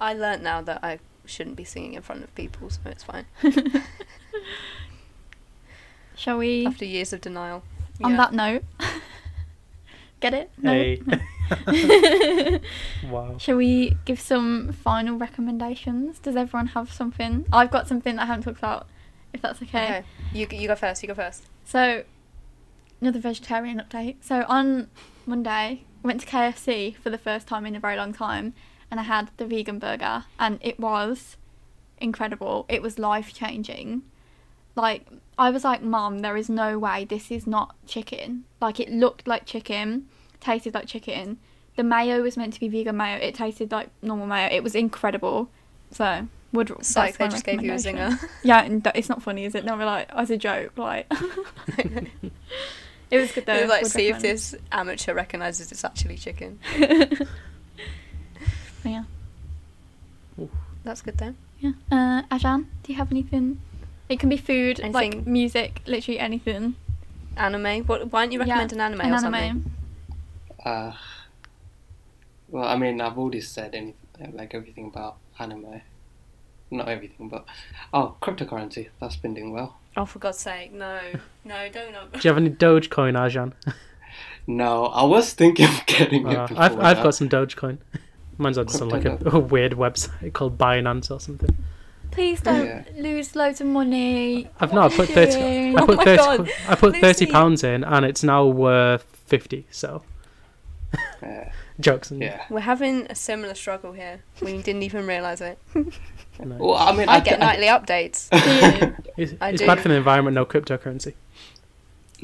I learnt now that I shouldn't be singing in front of people, so it's fine. shall we? After years of denial. On Yeah. that note, get it? No? Hey. wow. Shall we give some final recommendations? Does everyone have something? I've got something that I haven't talked about if that's okay. Okay. You you go first. You go first. So, another vegetarian update. So on Monday, went to KFC for the first time in a very long time, and I had the vegan burger, and it was incredible. It was life changing. Like I was like, Mom, there is no way this is not chicken. Like it looked like chicken, tasted like chicken. The mayo was meant to be vegan mayo. It tasted like normal mayo. It was incredible. So would Psych, that's they just gave you a zinger. Yeah, and th- it's not funny, is it? No, we're like as a joke, like. it was good though. We'd like would see if this amateur recognises it's actually chicken. yeah, That's good then. yeah. Uh, Ajan, do you have anything? It can be food, like music, literally anything. Anime. What? Why don't you Yeah, recommend an anime An or anime. something? Uh, well, I mean, I've already said anything, like everything about anime. Not everything, but oh, cryptocurrency. That's been doing well. Oh, for God's sake, no, no, don't. Not. Do you have any Dogecoin, Ajan? No, I was thinking of getting it Uh, before I've I've got some Dogecoin. Mine's on some like a, a weird website called Binance or something. Please don't Yeah. lose loads of money. I've not I put thirty. Kidding. I Oh put my thirty. God, I put thirty pounds in, and it's now worth fifty. So Yeah, jokes and yeah. We're having a similar struggle here. We didn't even realise it. no. Well, I mean, I I, get I- nightly updates. It's, I it's do. bad for the environment. No cryptocurrency.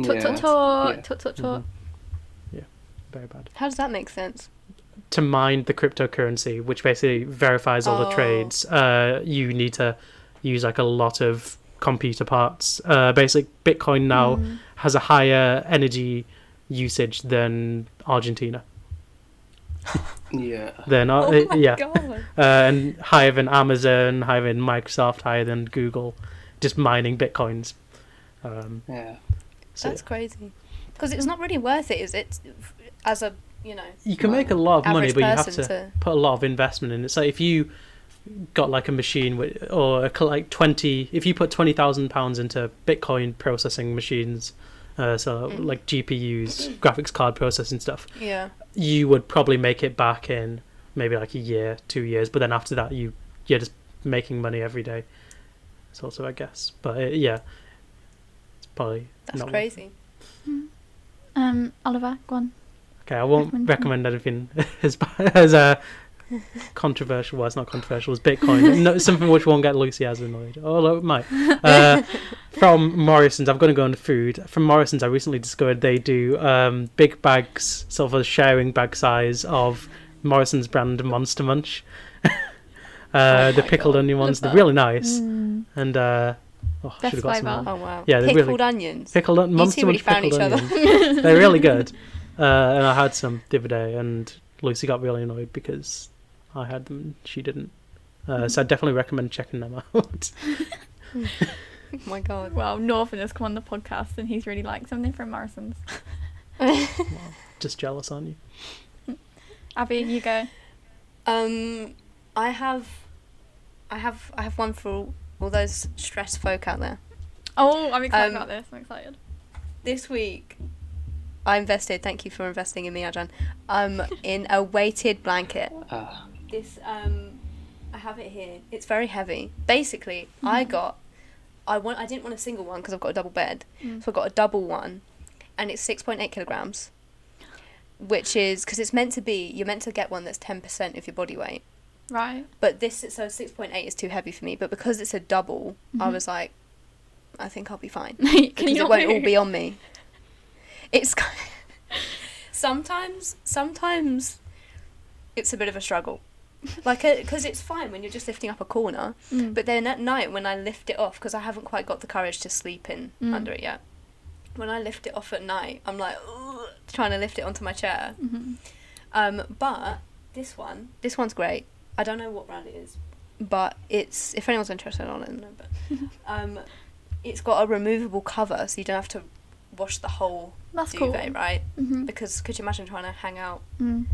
Tut yeah, tut tut yeah. tut tut tut. Mhm. Yeah, very bad. How does that make sense? To mine the cryptocurrency, which basically verifies all the Oh. trades, uh, you need to use like a lot of computer parts. Uh, basic Bitcoin now Mm. has a higher energy usage than Argentina. Yeah. Then uh, oh my yeah, god. uh, and higher than Amazon, higher than Microsoft, higher than Google, just mining bitcoins. Um, Yeah. so That's crazy. Because it's not really worth it, is it? As a you know you can make a lot of money, but you have to to. put a lot of investment in it. So if you got like a machine with, or a, like twenty, if you put twenty thousand pounds into Bitcoin processing machines, uh, so Mm. like GPUs, graphics card processing stuff, Yeah. you would probably make it back in maybe like a year, two years. But then after that, you you're just making money every day. It's also, I guess, but uh, yeah, it's probably That's not worth crazy. Um, Oliver, go on. Okay, I won't Recommend- recommend anything as as uh, controversial. Well, it's not controversial. It's Bitcoin. no, something which won't get Lucy as annoyed. Although it might. Uh, from Morrison's, I'm going to go on food. From Morrison's, I recently discovered they do um, big bags, sort of a sharing bag size of Morrison's brand Monster Munch. uh, the pickled God, onion ones, they're really nice. Mm. And uh, oh, I Best should have got some flavour. Oh wow. Yeah, they're really- Pickled onions. Pickled on- You Monster two really Munch found pickled each other. onions. They're really good. Uh, and I had some the other day, and Lucy got really annoyed because I had them and she didn't. Uh, so I definitely recommend checking them out. oh my god. Well, Northern has come on the podcast and he's really liked something from Morrison's. Just jealous, aren't you? Abby, you go. Um, I have, I have, I have one for all, all those stressed folk out there. Oh, I'm excited Um, about this. I'm excited. This week, I invested. Thank you for investing in me, Ajan. Um, in a weighted blanket. Ah, This um, I have it here. It's very heavy. Basically, I got, I want. I didn't want a single one because I've got a double bed, Mm. so I got a double one, and it's six point eight kilograms, which is because it's meant to be. You're meant to get one that's ten percent of your body weight. Right. But this, so six point eight is too heavy for me. But because it's a double, I Mhm. was like, I think I'll be fine Can you because it won't all be on me. It's sometimes, sometimes it's a bit of a struggle, like because it's fine when you're just lifting up a corner, Mm. but then at night when I lift it off, because I haven't quite got the courage to sleep in Mm. under it yet. When I lift it off at night, I'm like trying to lift it onto my chair. Mhm. Um, but this one, this one's great. I don't know what brand it is, but it's if anyone's interested, I'll let. But um, it's got a removable cover, so you don't have to wash the whole That's cool. duvet, right? Mhm. Because could you imagine trying to hang out Mm.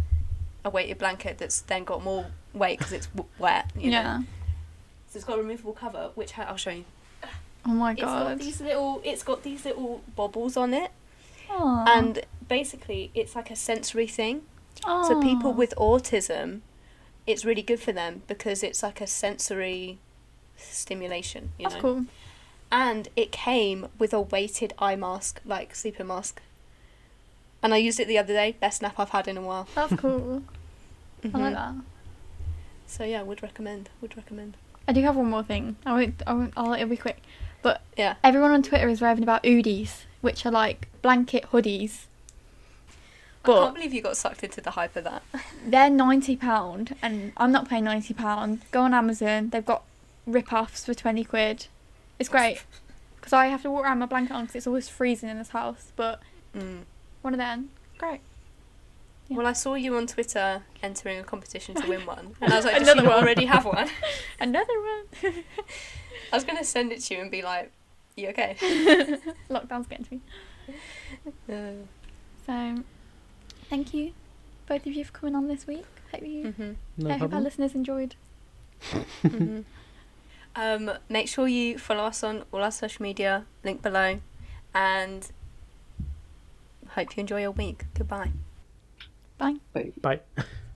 a weighted blanket that's then got more weight because it's w- wet? You know? Yeah. So it's got a removable cover, which ha- I'll show you. Oh my god! It's got these little. It's got these little bobbles on it, Aw. and basically it's like a sensory thing. So people with autism, it's really good for them because it's like a sensory stimulation. You That's know. cool. and it came with a weighted eye mask, like sleeping mask. And I used it the other day. Best nap I've had in a while. That's cool. I Mhm. like that. So yeah, would recommend. Would recommend. I do have one more thing. I won't. I won't. I'll, it'll be quick. But Yeah. everyone on Twitter is raving about Oodies, which are like blanket hoodies. But I can't believe you got sucked into the hype of that. they're ninety pound, and I'm not paying ninety pound. Go on Amazon. They've got rip-offs for twenty quid. It's great because I have to walk around my blanket on because it's always freezing in this house. But Mm. One of them, great. Yeah. Well, I saw you on Twitter entering a competition to win one, and I was like, "Does Another she one. already have one?" Another one. I was gonna send it to you and be like, "You okay?" Lockdown's getting to me. Uh, So, thank you, both of you, for coming on this week. Hope you, mhm, No I hope our listeners enjoyed. mhm. Um, make sure you follow us on all our social media, link below, and hope you enjoy your week. Goodbye. Bye. Bye. Bye.